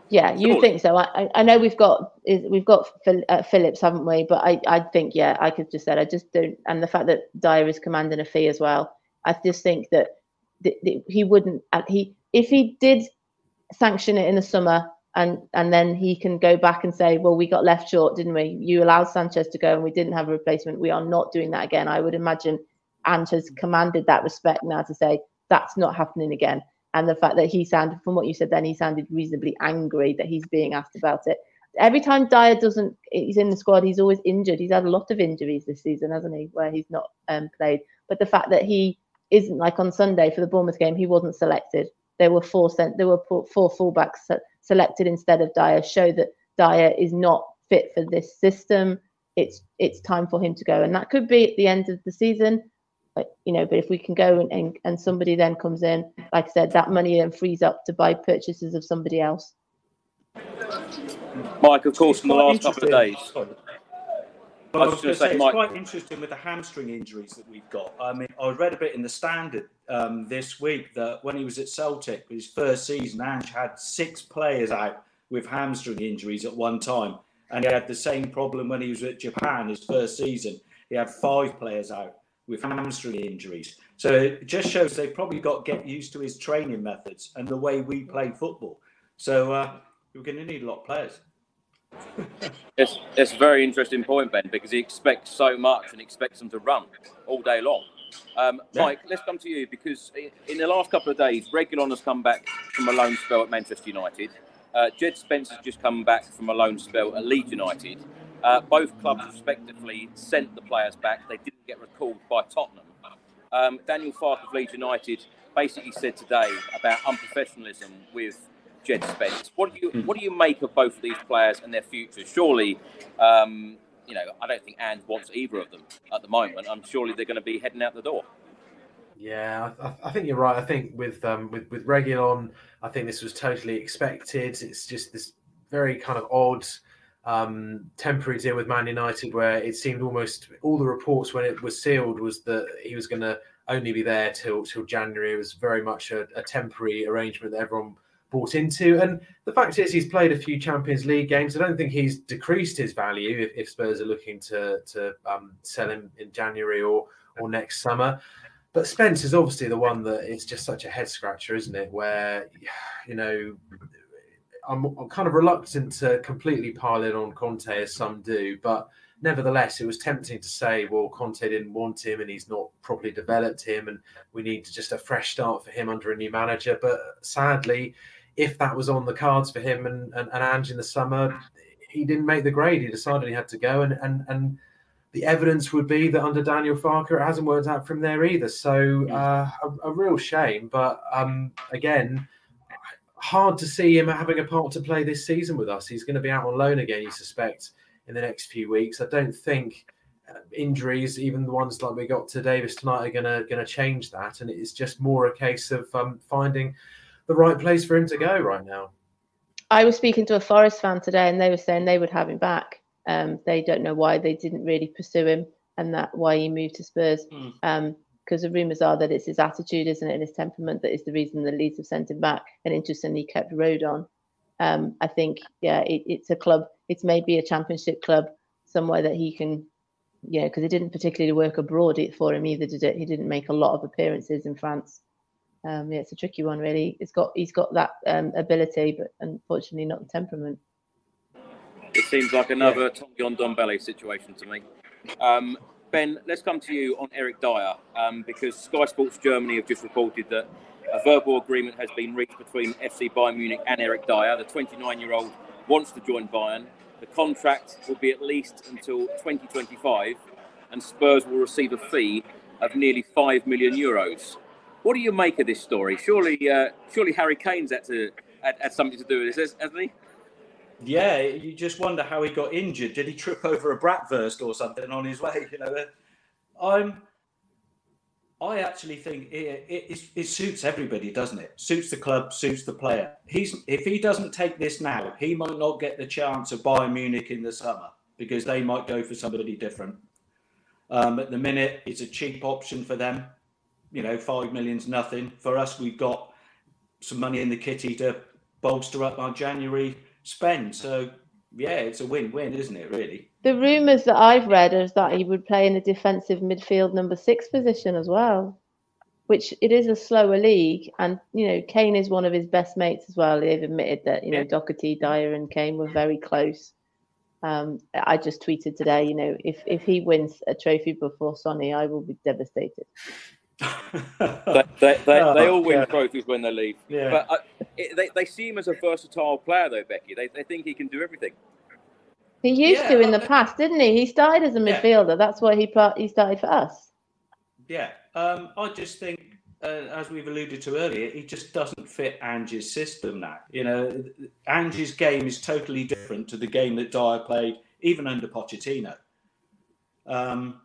Yeah, you Surely. think so? I, I know we've got is- we've got uh, Phillips, haven't we? But I, I think yeah, I could just said I just don't, and the fact that Dier is commanding a fee as well. I just think that th- th- he wouldn't. uh, He if he did sanction it in the summer, and and then he can go back and say, well, we got left short, didn't we? You allowed Sanchez to go, and we didn't have a replacement. We are not doing that again. I would imagine Ange has commanded that respect now to say that's not happening again. And the fact that he sounded, from what you said, then he sounded reasonably angry that he's being asked about it. Every time Dier doesn't, he's in the squad, he's always injured. He's had a lot of injuries this season, hasn't he? Where he's not um, played. But the fact that he isn't like on Sunday for the Bournemouth game, he wasn't selected. There were four sent, there were four four fullbacks selected instead of Dier. Show that Dier is not fit for this system. It's it's time for him to go, and that could be at the end of the season. But you know, but if we can go and, and, and somebody then comes in, like I said, that money then frees up to buy purchases of somebody else. Mike, of course, in the last couple of days. Sorry. I But I was was gonna going to say, say, it's Mike- quite interesting with the hamstring injuries that we've got. I mean, I read a bit in the Standard um, this week that when he was at Celtic, his first season, Ange had six players out with hamstring injuries at one time. And he had the same problem when he was at Japan, his first season. He had five players out with hamstring injuries. So it just shows they've probably got to get used to his training methods and the way we play football. So uh, we're going to need a lot of players. [LAUGHS] It's, it's a very interesting point, Ben, because he expects so much and expects them to run all day long. Um, Yeah. Mike, let's come to you because in the last couple of days, Reguilón has come back from a loan spell at Manchester United. Uh, Jed Spence has just come back from a loan spell at Leeds United. Uh, both clubs respectively sent the players back. They didn't get recalled by Tottenham. Um, Daniel Farke of Leeds United basically said today about unprofessionalism with Jed Spence. What do you what do you make of both of these players and their future? Surely, um, you know, I don't think Ange wants either of them at the moment. I'm surely they're going to be heading out the door. Yeah, I, I- think you're right. I think with um, with with Reguilón, I think this was totally expected. It's just this very kind of odd um, temporary deal with Man United, where it seemed almost all the reports when it was sealed was that he was going to only be there till till January. It was very much a, a temporary arrangement that everyone bought into. And the fact is, he's played a few Champions League games. I don't think he's decreased his value if, if Spurs are looking to to um, sell him in January or or next summer. But Spence is obviously the one that is just such a head scratcher, isn't it? Where, [SIGHS] you know, I'm, I'm kind of reluctant to completely pile in on Conte as some do, but nevertheless, it was tempting to say, well, Conte didn't want him and he's not properly developed him, and we need just a fresh start for him under a new manager. But sadly, if that was on the cards for him and, and, and Ange in the summer, he didn't make the grade. He decided he had to go, and and and the evidence would be that under Daniel Farke, it hasn't worked out from there either. So uh, a, a real shame. But um, again, hard to see him having a part to play this season with us. He's going to be out on loan again, you suspect, in the next few weeks. I don't think uh, injuries, even the ones like we got to Davies tonight, are going to going to change that. And it's just more a case of um, finding the right place for him to go right now. I was speaking to a Forest fan today, and they were saying they would have him back. Um, they don't know why they didn't really pursue him, and that why he moved to Spurs. Mm. Um, because the rumours are that it's his attitude, isn't it, and his temperament that is the reason the Leeds have sent him back. And interestingly, kept Rodon. Um, I think, yeah, it, it's a club. It's maybe a Championship club somewhere that he can you know, because it didn't particularly work abroad for him either, did it? He didn't make a lot of appearances in France. Um, yeah, it's a tricky one, really. It's got he's got that um, ability, but unfortunately not the temperament. It seems like another yeah. Tom Ndombele situation to me. Um, ben, let's come to you on Eric Dier um, because Sky Sports Germany have just reported that a verbal agreement has been reached between FC Bayern Munich and Eric Dier. The 29-year-old wants to join Bayern. The contract will be at least until 2025, and Spurs will receive a fee of nearly five million euros. What do you make of this story? Surely, uh, surely Harry Kane's had to had, had something to do with this, hasn't he? Yeah, you just wonder how he got injured. Did he trip over a bratwurst or something on his way? You know, I'm. I actually think it, it, it, suits everybody, doesn't it? Suits the club, suits the player. He's if he doesn't take this now, he might not get the chance of Bayern Munich in the summer because they might go for somebody different. Um, at the minute, it's a cheap option for them. You know, five million's nothing. For us, we've got some money in the kitty to bolster up our January spend. So yeah, it's a win-win, isn't it? Really. The rumours that I've read is that he would play in the defensive midfield number six position as well, which it is a slower league, and you know Kane is one of his best mates as well. They've admitted that you know yeah. Doherty, Dier, and Kane were very close. Um, I just tweeted today, you know, if if he wins a trophy before Sonny, I will be devastated. They, they, they, [LAUGHS] oh, they, all win yeah. trophies when they leave. Yeah. But uh, it, they, they see him as a versatile player, though, Becky. They, they think he can do everything. He used yeah, to in the past, didn't he? He started as a midfielder. That's why he he started for us. Yeah, um, I just think, uh, as we've alluded to earlier, he just doesn't fit Ange's system now. You know, Ange's game is totally different to the game that Dier played, even under Pochettino. Um,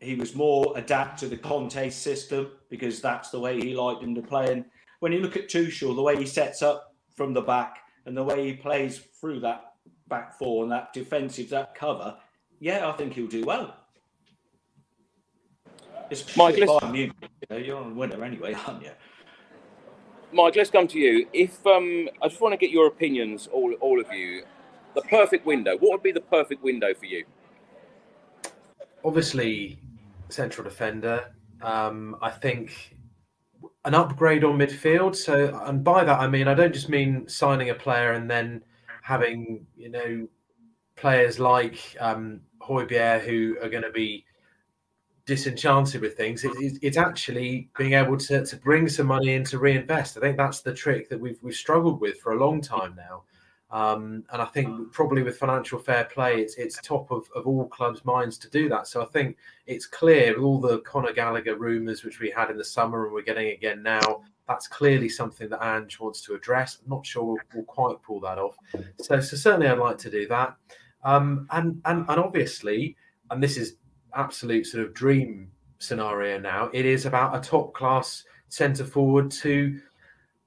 he was more adapt to the Conte system because that's the way he liked him to play. And when you look at Tuchel, the way he sets up from the back and the way he plays through that back four and that defensive, that cover, yeah, I think he'll do well. It's Mike, let's... you know, you're on winner anyway, aren't you? Mike, let's come to you. If um, I just want to get your opinions, all all of you. The perfect window. What would be the perfect window for you? Obviously, central defender. Um, I think an upgrade on midfield. So, and by that I mean I don't just mean signing a player and then having you know players like um, Højbjerg who are going to be disenchanted with things. It, it, it's actually being able to, to bring some money in to reinvest. I think that's the trick that we've we've struggled with for a long time now. Um, and I think probably with financial fair play, it's it's top of, of all clubs' minds to do that. So I think it's clear with all the Conor Gallagher rumours which we had in the summer and we're getting again now. That's clearly something that Ange wants to address. I'm not sure we'll, we'll quite pull that off. So, so certainly I'd like to do that. Um, and, and and obviously, and this is absolute sort of dream scenario now. It is about a top class centre forward to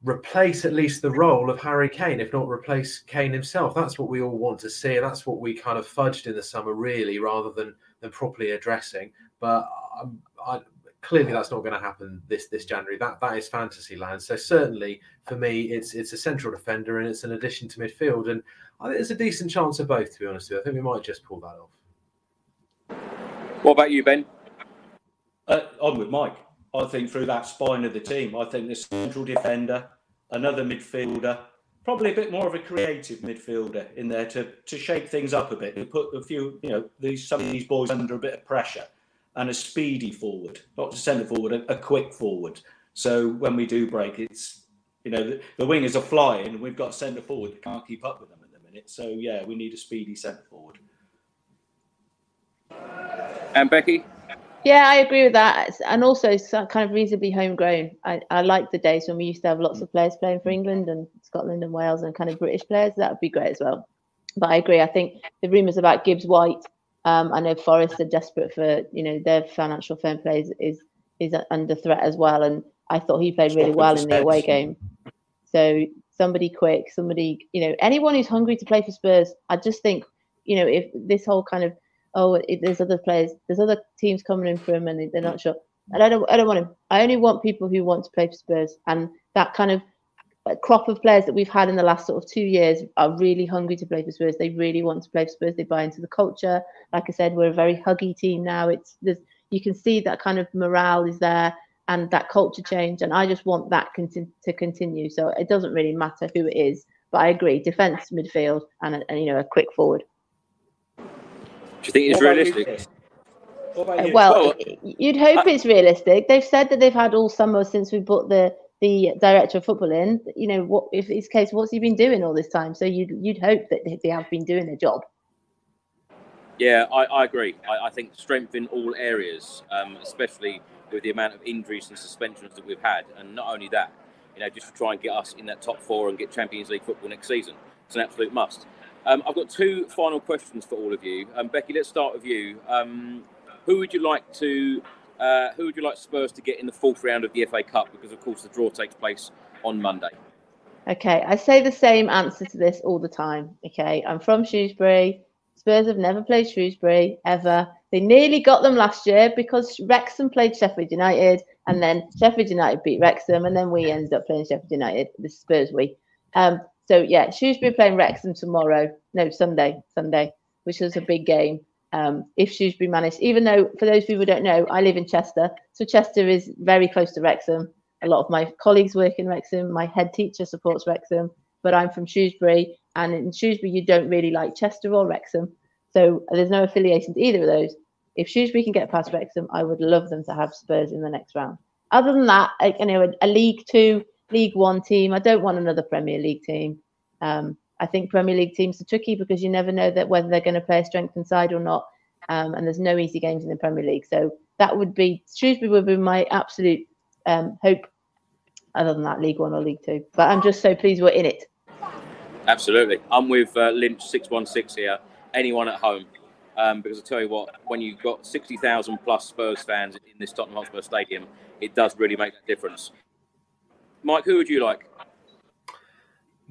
replace at least the role of Harry Kane, if not replace Kane himself. That's what we all want to see. and That's what we kind of fudged in the summer, really, rather than than properly addressing. But um, I, clearly, that's not going to happen this this January. That that is fantasy land. So certainly for me, it's it's a central defender and it's an addition to midfield. And I think there's a decent chance of both. To be honest with you, I think we might just pull that off. What about you, Ben? Uh, I'm with Mike. I think through that spine of the team, I think the central defender, another midfielder, probably a bit more of a creative midfielder in there to to shake things up a bit, to put a few, you know, these some of these boys under a bit of pressure, and a speedy forward, not to centre forward, a, a quick forward. So when we do break, it's you know the, the wingers are flying, and we've got centre forward that can't keep up with them at the minute. So yeah, we need a speedy centre forward. And Becky. Yeah, I agree with that. And also kind of reasonably homegrown. I, I like the days when we used to have lots of players playing for England and Scotland and Wales and kind of British players. That would be great as well. But I agree. I think the rumours about Gibbs White, um, I know Forest are desperate for, you know, their financial fair play is, is, is under threat as well. And I thought he played really well in the away game. So somebody quick, somebody, you know, anyone who's hungry to play for Spurs, I just think, you know, if this whole kind of oh, it, there's other players, there's other teams coming in for him, and they're not sure. And I don't, I don't want him. I only want people who want to play for Spurs, and that kind of crop of players that we've had in the last sort of two years are really hungry to play for Spurs. They really want to play for Spurs. They buy into the culture. Like I said, we're a very huggy team now. It's there's you can see that kind of morale is there and that culture change. And I just want that conti- to continue. So it doesn't really matter who it is. But I agree, defence, midfield, and, and you know a quick forward. Do you think it's realistic? Uh, well, you'd hope it's realistic. They've said that they've had all summer since we put the the director of football in. You know, what if his case? What's he been doing all this time? So you'd you'd hope that they have been doing their job. Yeah, I, I agree. I, I, think strength in all areas, um, especially with the amount of injuries and suspensions that we've had, and not only that, you know, just to try and get us in that top four and get Champions League football next season. It's an absolute must. Um, I've got two final questions for all of you. Um, Becky, let's start with you. Um, who would you like to? Uh, who would you like Spurs to get in the fourth round of the FA Cup? Because of course the draw takes place on Monday. Okay, I say the same answer to this all the time. Okay, I'm from Shrewsbury. Spurs have never played Shrewsbury ever. They nearly got them last year because Wrexham played Sheffield United, and then Sheffield United beat Wrexham, and then we ended up playing Sheffield United. The Spurs we. Um, so yeah, Shrewsbury playing Wrexham tomorrow. No, Sunday, Sunday, which is a big game um, if Shrewsbury managed, even though for those people who don't know, I live in Chester. So Chester is very close to Wrexham. A lot of my colleagues work in Wrexham. My head teacher supports Wrexham, but I'm from Shrewsbury. And in Shrewsbury, you don't really like Chester or Wrexham. So there's no affiliation to either of those. If Shrewsbury can get past Wrexham, I would love them to have Spurs in the next round. Other than that, you know, a, a League Two, League One team. I don't want another Premier League team. Um, I think Premier League teams are tricky because you never know that whether they're going to play a strengthened side or not. Um, and there's no easy games in the Premier League. So that would be Shrewsbury would be my absolute um, hope. Other than that, League One or League Two. But I'm just so pleased we're in it. Absolutely, I'm with uh, Lynch six one six here. Anyone at home, um, because I tell you what, when you've got sixty thousand plus Spurs fans in this Tottenham Hotspur Stadium, it does really make a difference. Mike, who would you like?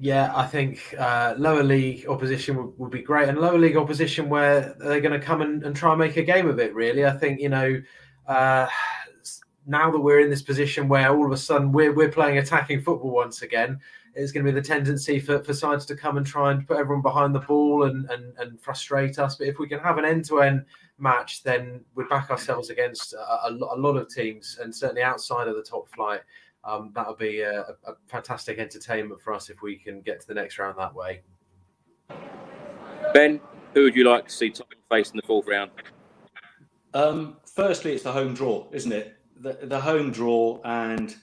Yeah, I think uh, lower league opposition would, would, be great, and lower league opposition where they're going to come and, and, try and make a game of it. Really, I think you know uh, now that we're in this position where all of a sudden we're we're playing attacking football once again, it's going to be the tendency for, for sides to come and try and put everyone behind the ball and, and, and frustrate us. But if we can have an end to end match, then we back ourselves against a, a, lot of teams, and certainly outside of the top flight um, that'll be a, a, fantastic entertainment for us if we can get to the next round that way. Ben, who would you like to see Tottenham face in the fourth round? Um, firstly, it's the home draw, isn't it? The, the home draw and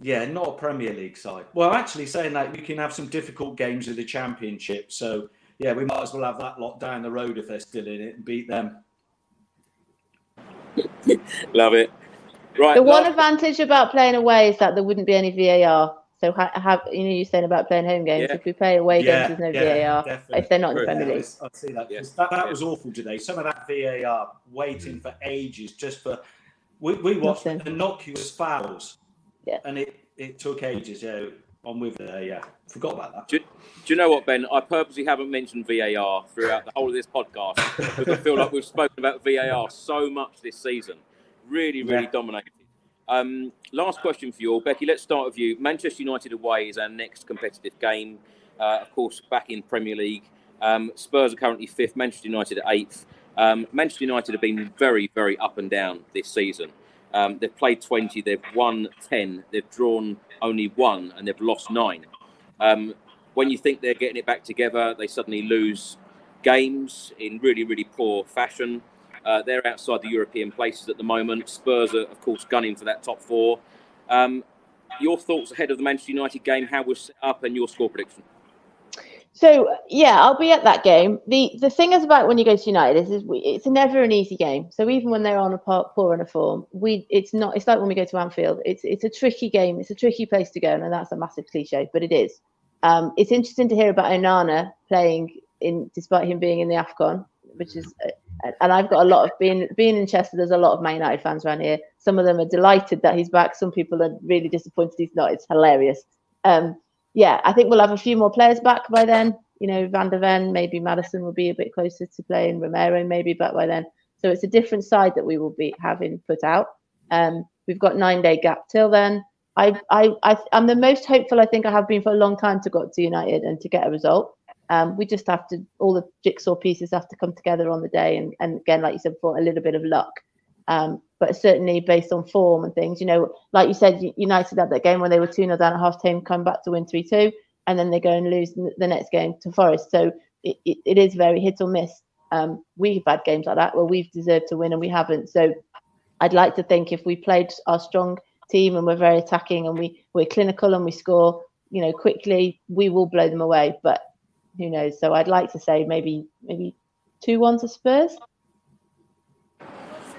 yeah, not a Premier League side. Well, actually, saying that we can have some difficult games in the Championship, so yeah, we might as well have that lot down the road if they're still in it and beat them. [LAUGHS] Love it. Right. The one advantage about playing away is that there wouldn't be any VAR. So have you know you're saying about playing home games. Yeah. If we play away yeah, games, there's no yeah, VAR. Definitely. If they're not in the Premier League, I'd see that. Yes. That, that was awful today. Some of that VAR waiting mm. for ages just for. We, we watched Nothing. innocuous fouls. Yeah. And it, it took ages. Yeah. I'm with there. Yeah. Forgot about that. Do, do, you know what, Ben? I purposely haven't mentioned VAR throughout the whole of this podcast because I feel like we've spoken about VAR so much this season really, really yeah. dominated. Um, last question for you all, Becky. Let's start with you. Manchester United away is our next competitive game. Uh, of course, back in Premier League. Um, Spurs are currently fifth. Manchester United eighth. Um, Manchester United have been very, very up and down this season. Um, they've played 20, they've won 10, they've drawn only one, and they've lost nine. Um, when you think they're getting it back together, they suddenly lose games in really, really poor fashion. Uh, they're outside the European places at the moment. Spurs are, of course, gunning for that top four. Um, your thoughts ahead of the Manchester United game? How was set up, and your score prediction? So yeah, I'll be at that game. the The thing is about when you go to United is, is we, it's never an easy game. So even when they're on a poor in a form, we it's not. It's like when we go to Anfield. It's it's a tricky game. It's a tricky place to go, and that's a massive cliche, but it is. Um, it's interesting to hear about Onana playing in, despite him being in the Afcon, which is and I've got a lot of being being in Chester. There's a lot of Man United fans around here. Some of them are delighted that he's back. Some people are really disappointed he's not. It's hilarious. Um, yeah, I think we'll have a few more players back by then. You know, Van der Ven, maybe Maddison will be a bit closer to playing. Romero maybe back by then. So it's a different side that we will be having put out. Um, we've got nine day gap till then. I, I, I, I'm the most hopeful I think I have been for a long time to go to United and to get a result. Um, we just have to, all the jigsaw pieces have to come together on the day. And, and again, like you said before, a little bit of luck. Um, but certainly based on form and things, you know, like you said, United had that game when they were 2 0 down at half time, come back to win 3 2, and then they go and lose the next game to Forest. So it, it, it is very hit or miss. Um, we've had games like that where we've deserved to win and we haven't. So I'd like to think if we played our strong team and we're very attacking and we we're clinical and we score, you know, quickly, we will blow them away. But who knows? So I'd like to say maybe maybe two one to Spurs.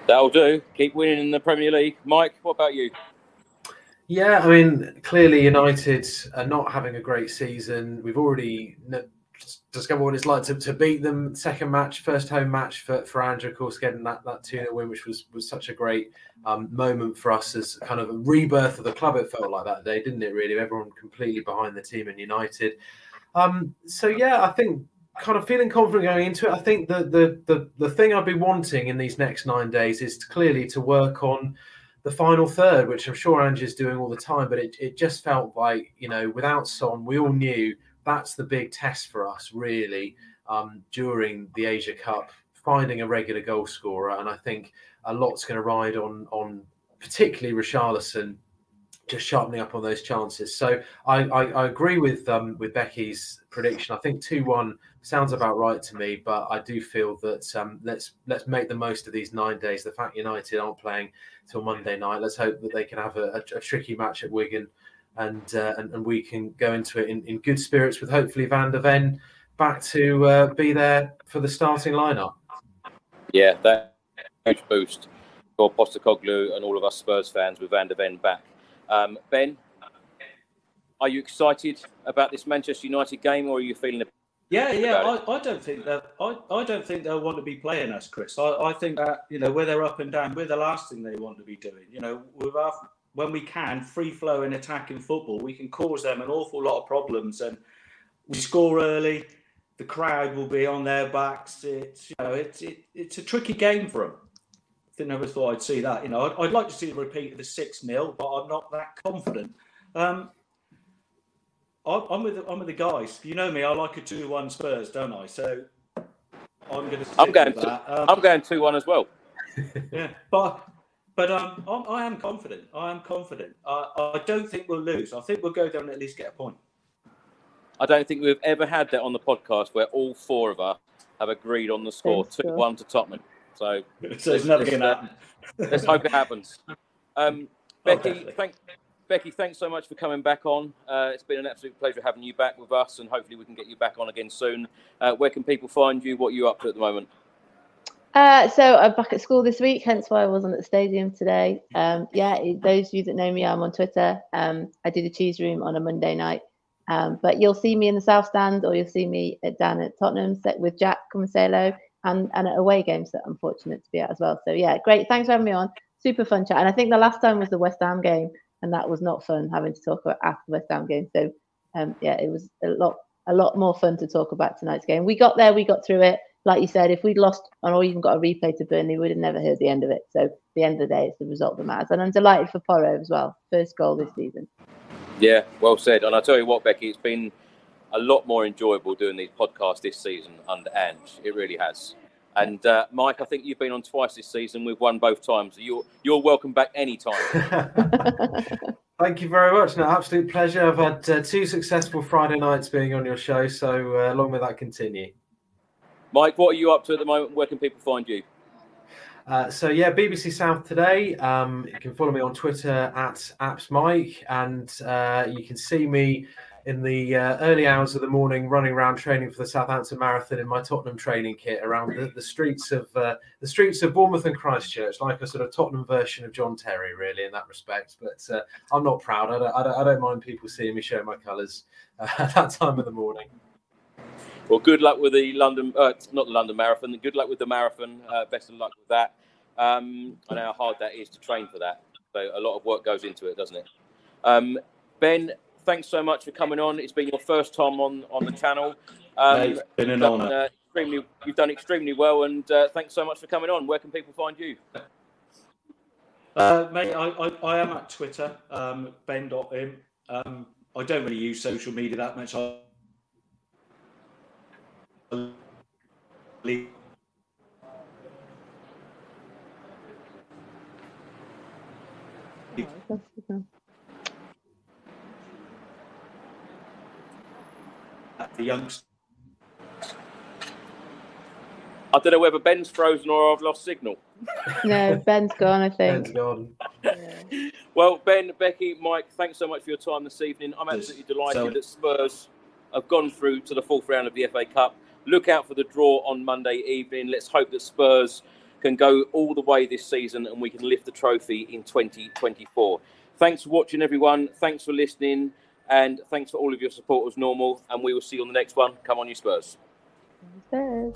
That'll do. Keep winning in the Premier League. Mike, what about you? Yeah, I mean, clearly United are not having a great season. We've already discovered what it's like to, to beat them. Second match, first home match for, for Andrew, of course, getting that, that 2 0 win, which was, was such a great um, moment for us as kind of a rebirth of the club. It felt like that day, didn't it, really? Everyone completely behind the team and United. Um, so, yeah, I think kind of feeling confident going into it. I think the, the, the, the thing I'd be wanting in these next nine days is to clearly to work on the final third, which I'm sure Angie's doing all the time, but it, it just felt like, you know, without Son, we all knew – that's the big test for us, really, um, during the Asia Cup, finding a regular goal scorer. And I think a lot's going to ride on on particularly Richarlison just sharpening up on those chances. So I, I, I agree with um, with Becky's prediction. I think two one sounds about right to me, but I do feel that um, let's let's make the most of these nine days. The fact United aren't playing till Monday night, let's hope that they can have a, a, a tricky match at Wigan and uh, and, and, we can go into it in, in good spirits with hopefully Van der Ven back to uh, be there for the starting lineup. Yeah, that huge boost for Postecoglou and all of us Spurs fans with Van der Ven back. Um, ben, are you excited about this Manchester United game, or are you feeling? Yeah, yeah. I, I, don't think that I, I don't think they'll want to be playing us, Chris. I, I think that you know where they're up and down, we're the last thing they want to be doing. You know, with our when we can, free flowing attacking football, we can cause them an awful lot of problems. And we score early, the crowd will be on their backs. It's you know, it's it, it's a tricky game for them. I never thought I'd see that. You know, I'd, I'd like to see a repeat of the six 0 but I'm not that confident. Um, I'm with the, I'm with the guys. You know me. I like a two one Spurs, don't I? So I'm going to. I'm going. To, um, I'm going two one as well. [LAUGHS] yeah, but but um, I am confident. I am confident. I, I don't think we'll lose. I think we'll go down and at least get a point. I don't think we've ever had that on the podcast where all four of us have agreed on the score, two one to Tottenham. So, [LAUGHS] so it's never going to happen. let's hope it happens. Um, [LAUGHS] Becky, oh, thank, Becky, thanks so much for coming back on. Uh, it's been an absolute pleasure having you back with us, and hopefully we can get you back on again soon. Uh, where can people find you? What are you up to at the moment? Uh, so I'm back at school this week, hence why I wasn't at the stadium today. Um, yeah, those of you that know me, I'm on Twitter. Um, I do the cheese room on a Monday night. Um, but you'll see me in the South Stand or you'll see me at, down at Tottenham with Jack, come and say hello, and, and at away games that I'm fortunate to be at as well. So yeah, great. Thanks for having me on. Super fun chat. And I think the last time was the West Ham game, and that was not fun having to talk about after the West Ham game. So um, yeah, it was a lot a lot more fun to talk about tonight's game. We got there, we got through it like you said, if we'd lost or even got a replay to Burnley, we'd have never heard the end of it. So the end of the day, it's the result that matters. And I'm delighted for Porro as well. First goal this season. Yeah, well said. And I tell you what, Becky, it's been a lot more enjoyable doing these podcasts this season under Ange. It really has. And uh, Mike, I think you've been on twice this season. We've won both times. You're you're welcome back anytime. [LAUGHS] [LAUGHS] Thank you very much. No, absolute pleasure. I've had uh, two successful Friday nights being on your show, so uh, long may that continue. Mike, what are you up to at the moment? Where can people find you? Uh, so yeah, BBC South today. Um, you can follow me on Twitter at apps Mike, and uh, you can see me in the uh, early hours of the morning running around training for the Southampton Marathon in my Tottenham training kit around the, the streets of uh, the streets of Bournemouth and Christchurch, like a sort of Tottenham version of John Terry, really in that respect. But uh, I'm not proud. I don't, I don't, I don't mind people seeing me show my colours uh, [LAUGHS] at that time of the morning. Well, good luck with the London, uh, not the London Marathon. Good luck with the marathon. Uh, best of luck with that. Um, I know how hard that is to train for that. So a lot of work goes into it, doesn't it? Um, ben, thanks so much for coming on. It's been your first time on on the channel. Um, it's been an honour. Uh, extremely, you've done extremely well, and uh, thanks so much for coming on. Where can people find you? Uh, mate, I, I, I am at Twitter, um, ben.im. Um, I don't really use social media that much. I the youngsters. I don't know whether Ben's frozen or I've lost signal. [LAUGHS] No, Ben's gone, I Ben's think. gone. [LAUGHS] Well, Ben, Becky, Mike, thanks so much for your time this evening. I'm Yes. absolutely delighted So- that Spurs have gone through to the fourth round of the FA Cup. Look out for the draw on Monday evening. Let's hope that Spurs can go all the way this season and we can lift the trophy in 2024. Thanks for watching, everyone. Thanks for listening. And thanks for all of your support as normal. And we will see you on the next one. Come on, you Spurs. Spurs.